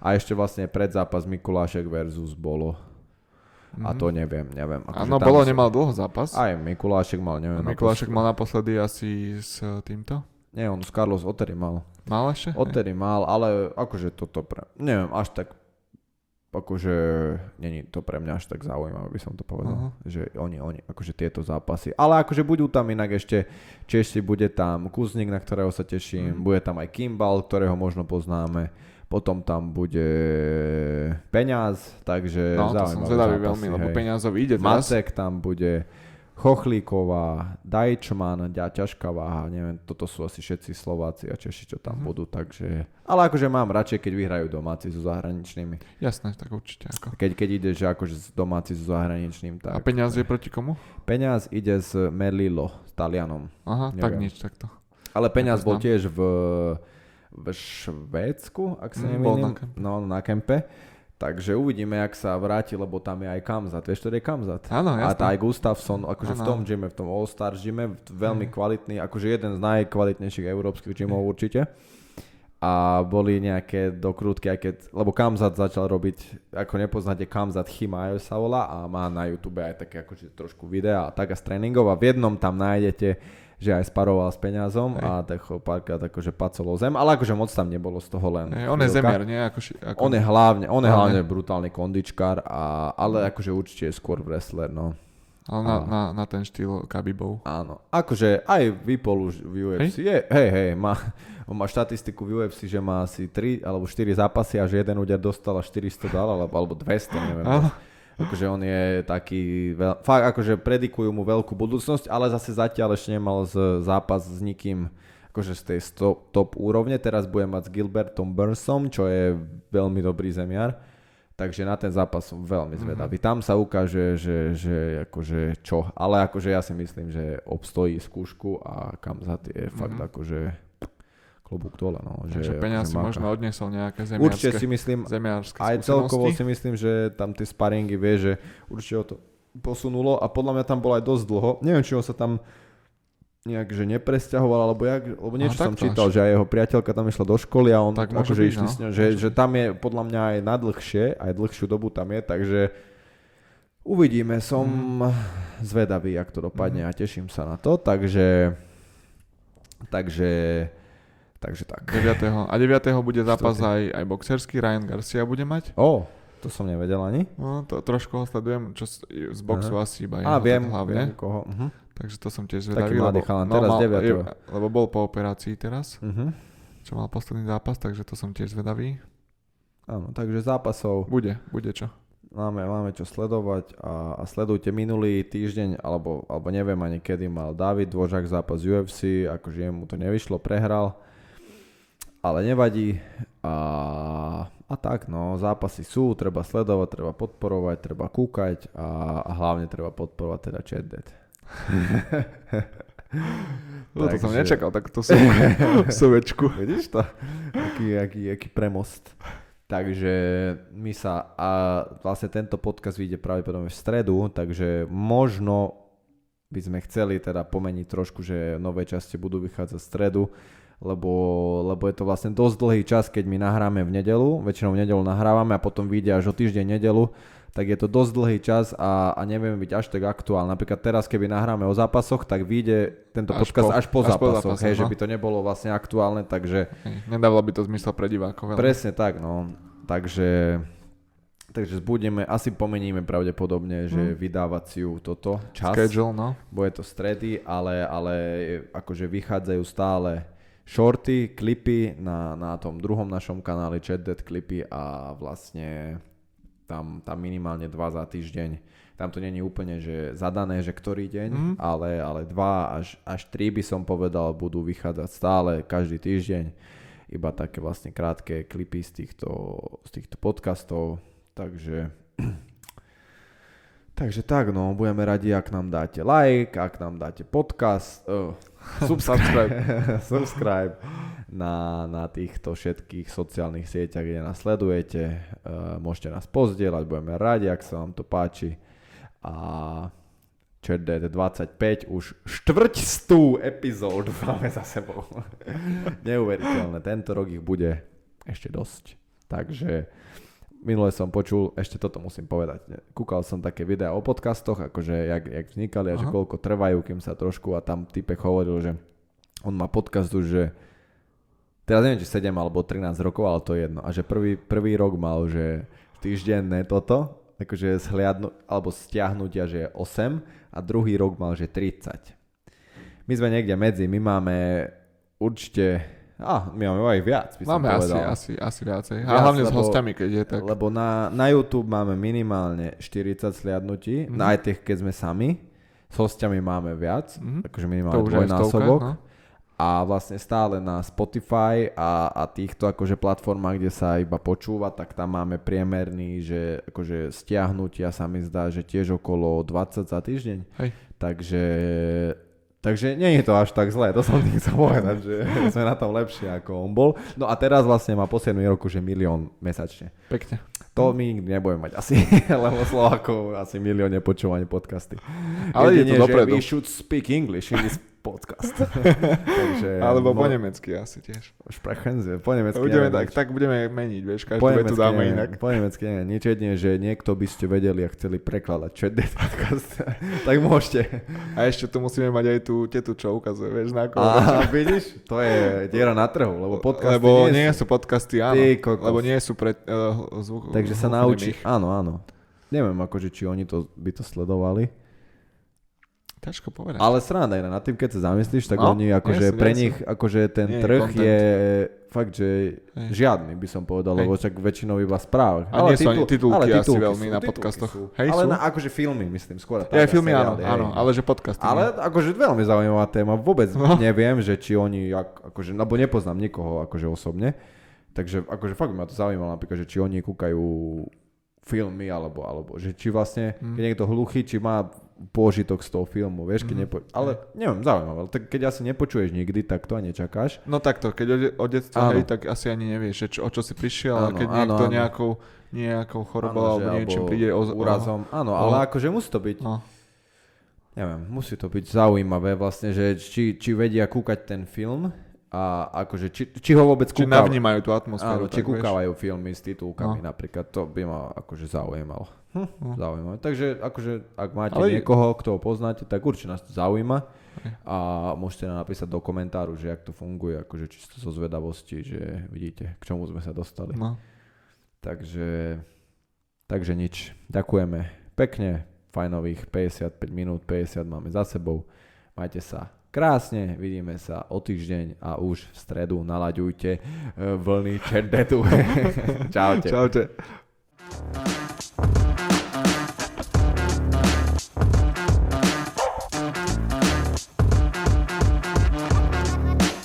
A ešte vlastne predzápas Mikulášek versus Bolo. Mm-hmm. A to mhm. neviem, neviem. Áno, Bolo sú... nemal dlho zápas. Aj Mikulášek mal, neviem. A Mikulášek naposledy. mal naposledy asi s týmto? Nie, on s Carlos Ottery mal. Mal ešte? Ottery mal, ale akože toto pre... Neviem, až tak akože není to pre mňa až tak zaujímavé, by som to povedal, uh-huh. že oni, oni, akože tieto zápasy, ale akože budú tam inak ešte Češi, bude tam Kuznik, na ktorého sa teším, uh-huh. bude tam aj Kimbal, ktorého možno poznáme, potom tam bude Peňaz, takže no, to som zvedavý veľmi, lebo Peňazov ide teraz. Macek tam bude, Chochlíková, Dajčman, ďa, ťažká váha, neviem, toto sú asi všetci Slováci a Češi, čo tam mm-hmm. budú, takže... Ale akože mám radšej, keď vyhrajú domáci so zahraničnými. Jasné, tak určite. Ako. Keď, keď ide, že akože domáci so zahraničným, tak... A peniaz je proti komu? Peniaz ide s Merlilo, s Talianom. Aha, neviem. tak nič, takto. Ale Peniaz bol tiež v, v Švédsku, ak sa mm, nemýlim. No, na kempe. Takže uvidíme, jak sa vráti, lebo tam je aj Kamzat. Vieš, to je Kamzat. Áno, jasné. A aj Gustafsson, akože ano. v tom gyme, v tom All-Star gyme, veľmi mm. kvalitný, akože jeden z najkvalitnejších európskych gymov určite. A boli nejaké dokrútky, aj keď, lebo Kamzat začal robiť, ako nepoznáte Kamzat Chimajo sa volá a má na YouTube aj také akože trošku videa a tak a z tréningov a v jednom tam nájdete že aj sparoval s peňazom Hej. a tak ho párkrát akože pacolo zem, ale akože moc tam nebolo z toho len. Hej, on je zemiar, nie? Ako, ako... On je hlavne, on je hlavne brutálny kondičkár, a, ale akože určite je skôr wrestler, no. Ale na, na, na ten štýl Kabibov. Áno. Akože aj vypol už v UFC. Hej? Je, hej, hej, má, on má štatistiku v UFC, že má asi 3 alebo 4 zápasy a že jeden úder dostal a 400 dal, alebo, alebo 200, neviem. Áno. Akože on je taký, veľ, fakt akože predikujú mu veľkú budúcnosť, ale zase zatiaľ ešte nemal z, zápas s nikým akože z tej stop, top úrovne. Teraz bude mať s Gilbertom Burnsom, čo je veľmi dobrý zemiar. Takže na ten zápas som veľmi zvedavý. Mm-hmm. Tam sa ukáže, že, že akože čo. Ale akože ja si myslím, že obstojí skúšku a Kamzat je mm-hmm. fakt akože klobúk dole. No, že, Takže peniaz si možno odnesol nejaké zemiarské Určite si myslím, aj celkovo si myslím, že tam tie sparingy vie, že určite ho to posunulo a podľa mňa tam bolo aj dosť dlho. Neviem, či on sa tam nejak, že nepresťahoval, alebo, jak, lebo niečo som čítal, že aj jeho priateľka tam išla do školy a on tak akože išli no. s ňou, že, že tam je podľa mňa aj na dlhšie, aj dlhšiu dobu tam je, takže uvidíme, som mm. zvedavý, jak to dopadne mm. a teším sa na to, takže takže Takže tak. 9. A 9. bude zápas aj, aj boxerský, Ryan Garcia bude mať. O, to som nevedel ani. No, to trošku ho sledujem, čo z boxu uh-huh. asi iba A viem, hlavne. viem koho. Uh-huh. Takže to som tiež zvedavý. Taký mladý chalan, no, teraz mal, 9. Lebo bol po operácii teraz, uh-huh. čo mal posledný zápas, takže to som tiež zvedavý. Áno, takže zápasov... Bude, bude čo. Máme, máme čo sledovať a, a sledujte minulý týždeň, alebo, alebo neviem ani kedy mal David Dvožák zápas UFC, akože mu to nevyšlo, prehral ale nevadí. A, a tak, no, zápasy sú, treba sledovať, treba podporovať, treba kúkať a, a hlavne treba podporovať teda Dead. [LAUGHS] No, to som nečakal, tak to som [LAUGHS] sovečku. Vidíš to? Aký, aký, aký premost. Takže my sa, a vlastne tento podcast vyjde pravdepodobne v stredu, takže možno by sme chceli teda pomeniť trošku, že nové časti budú vychádzať v stredu, lebo, lebo je to vlastne dosť dlhý čas, keď my nahráme v nedelu, väčšinou v nedelu nahrávame a potom vyjde až o týždeň nedelu, tak je to dosť dlhý čas a, a nevieme byť až tak aktuálne. Napríklad teraz, keby nahráme o zápasoch, tak vyjde tento až podcast po, až po až zápasoch, po zápasoch hej, no? že by to nebolo vlastne aktuálne, takže... Nedávalo by to zmysel pre divákov. Presne tak, no. Takže Takže budeme, asi pomeníme pravdepodobne, že hmm. vydávaciu toto čas. Schedule, no. Bude to stredy, ale, ale akože vychádzajú stále shorty, klipy na, na tom druhom našom kanáli ChatDead klipy a vlastne tam, tam minimálne dva za týždeň. Tam to není úplne, že zadané, že ktorý deň, mm. ale, ale dva až, až tri by som povedal, budú vychádzať stále každý týždeň. Iba také vlastne krátke klipy z týchto, z týchto podcastov Takže, [CLEARS THROAT] takže tak, no, budeme radi, ak nám dáte like, ak nám dáte podcast, uh, [LAUGHS] subscribe, [LAUGHS] subscribe na, na týchto všetkých sociálnych sieťach, kde nás sledujete. Uh, môžete nás pozdieľať, budeme radi, ak sa vám to páči. A ČD 25, už štvrťstú epizódu [LAUGHS] máme za sebou. Neuveriteľné, tento rok ich bude ešte dosť. Takže minule som počul, ešte toto musím povedať, kúkal som také videá o podcastoch, akože jak, jak vznikali a Aha. že koľko trvajú, kým sa trošku a tam typek hovoril, že on má podcast už, že teraz neviem, či 7 alebo 13 rokov, ale to je jedno. A že prvý, prvý rok mal, že týždenné toto, akože zhliadnu, alebo stiahnutia, že je 8 a druhý rok mal, že 30. My sme niekde medzi, my máme určite a, my máme aj viac, by máme som povedal. asi, asi, asi viacej. Viac, a hlavne lebo, s hostiami, keď je tak. Lebo na, na YouTube máme minimálne 40 sliadnutí, mm-hmm. na aj tých, keď sme sami. S hostiami máme viac, mm-hmm. akože minimálne dvojnásobok. No. A vlastne stále na Spotify a, a týchto akože platformách, kde sa iba počúva, tak tam máme priemerný, že akože stiahnutia sa mi zdá, že tiež okolo 20 za týždeň. Hej. Takže Takže nie je to až tak zlé, to som tým chcel povedať, že [LAUGHS] sme na tom lepšie ako on bol. No a teraz vlastne má po 7 roku, že milión mesačne. Pekne. To my nikdy nebudeme mať asi, [LAUGHS] lebo Slovákov asi milión nepočúvaní podcasty. Ale Jedine, je to dopredu. we should speak English in this podcast. [LAUGHS] Takže, Alebo no, po nemecky asi tiež. Sprechen po nemecky. Budeme tak, tak budeme meniť, vieš, každú vetu dáme nie, inak. Po nemecky nie, nič jedine, že niekto by ste vedeli a chceli prekladať čo je podcast, [LAUGHS] tak môžete. A ešte tu musíme mať aj tú tetu, čo ukazuje, vieš, na koho. A vidíš, to je diera na trhu, lebo podcasty lebo nie, nie sú, podcasty, áno. Lebo nie sú pre uh, zvuk. Takže sa naučí, áno, áno. Neviem, akože, či oni to, by to sledovali. Ťažko povedať. Ale sranda je, na tým, keď sa zamyslíš, tak no, oni akože pre nich akože ten nie, trh content. je fakt, že Hej. žiadny by som povedal, Hej. lebo však väčšinou iba správ. A ale nie sú ani titulky, ale titulky asi veľmi sú, na podcastoch. Hej, ale na, akože filmy, myslím, skôr. Ja, filmy áno, áno, ale že podcasty. Ale nie. akože veľmi zaujímavá téma, vôbec no. neviem, že či oni, akože, lebo nepoznám nikoho akože osobne, takže akože fakt ma to zaujímalo, napríklad, že či oni kúkajú filmy, alebo, alebo že či vlastne, mm. keď niekto hluchý, či má pôžitok z toho filmu, vieš, keď mm. nepo... Ale neviem, zaujímavé, tak keď asi nepočuješ nikdy, tak to ani nečakáš. No takto, keď o, o detstva, hej, tak asi ani nevieš, čo, o čo si prišiel, áno, ale keď áno, niekto áno. nejakou, nejakou chorobou alebo niečím príde o, úrazom. Áno, o, ale akože musí to byť, no. neviem, musí to byť zaujímavé vlastne, že či, či vedia kúkať ten film, a akože, či, či ho vôbec či kúkajú. navnímajú tú atmosféru. Áno, či kúkavajú filmy s titulkami no. napríklad, to by ma akože zaujímalo. No. Zaujímavé. Takže akože, ak máte Ale... niekoho, kto ho poznáte, tak určite nás to zaujíma a môžete nám napísať do komentáru, že jak to funguje, akože čisto zo zvedavosti, že vidíte, k čomu sme sa dostali. No. Takže, takže nič. Ďakujeme pekne, fajnových 55 minút, 50 máme za sebou. Majte sa krásne, vidíme sa o týždeň a už v stredu nalaďujte e, vlny Čerdetu. [LAUGHS] Čaute. Čaute.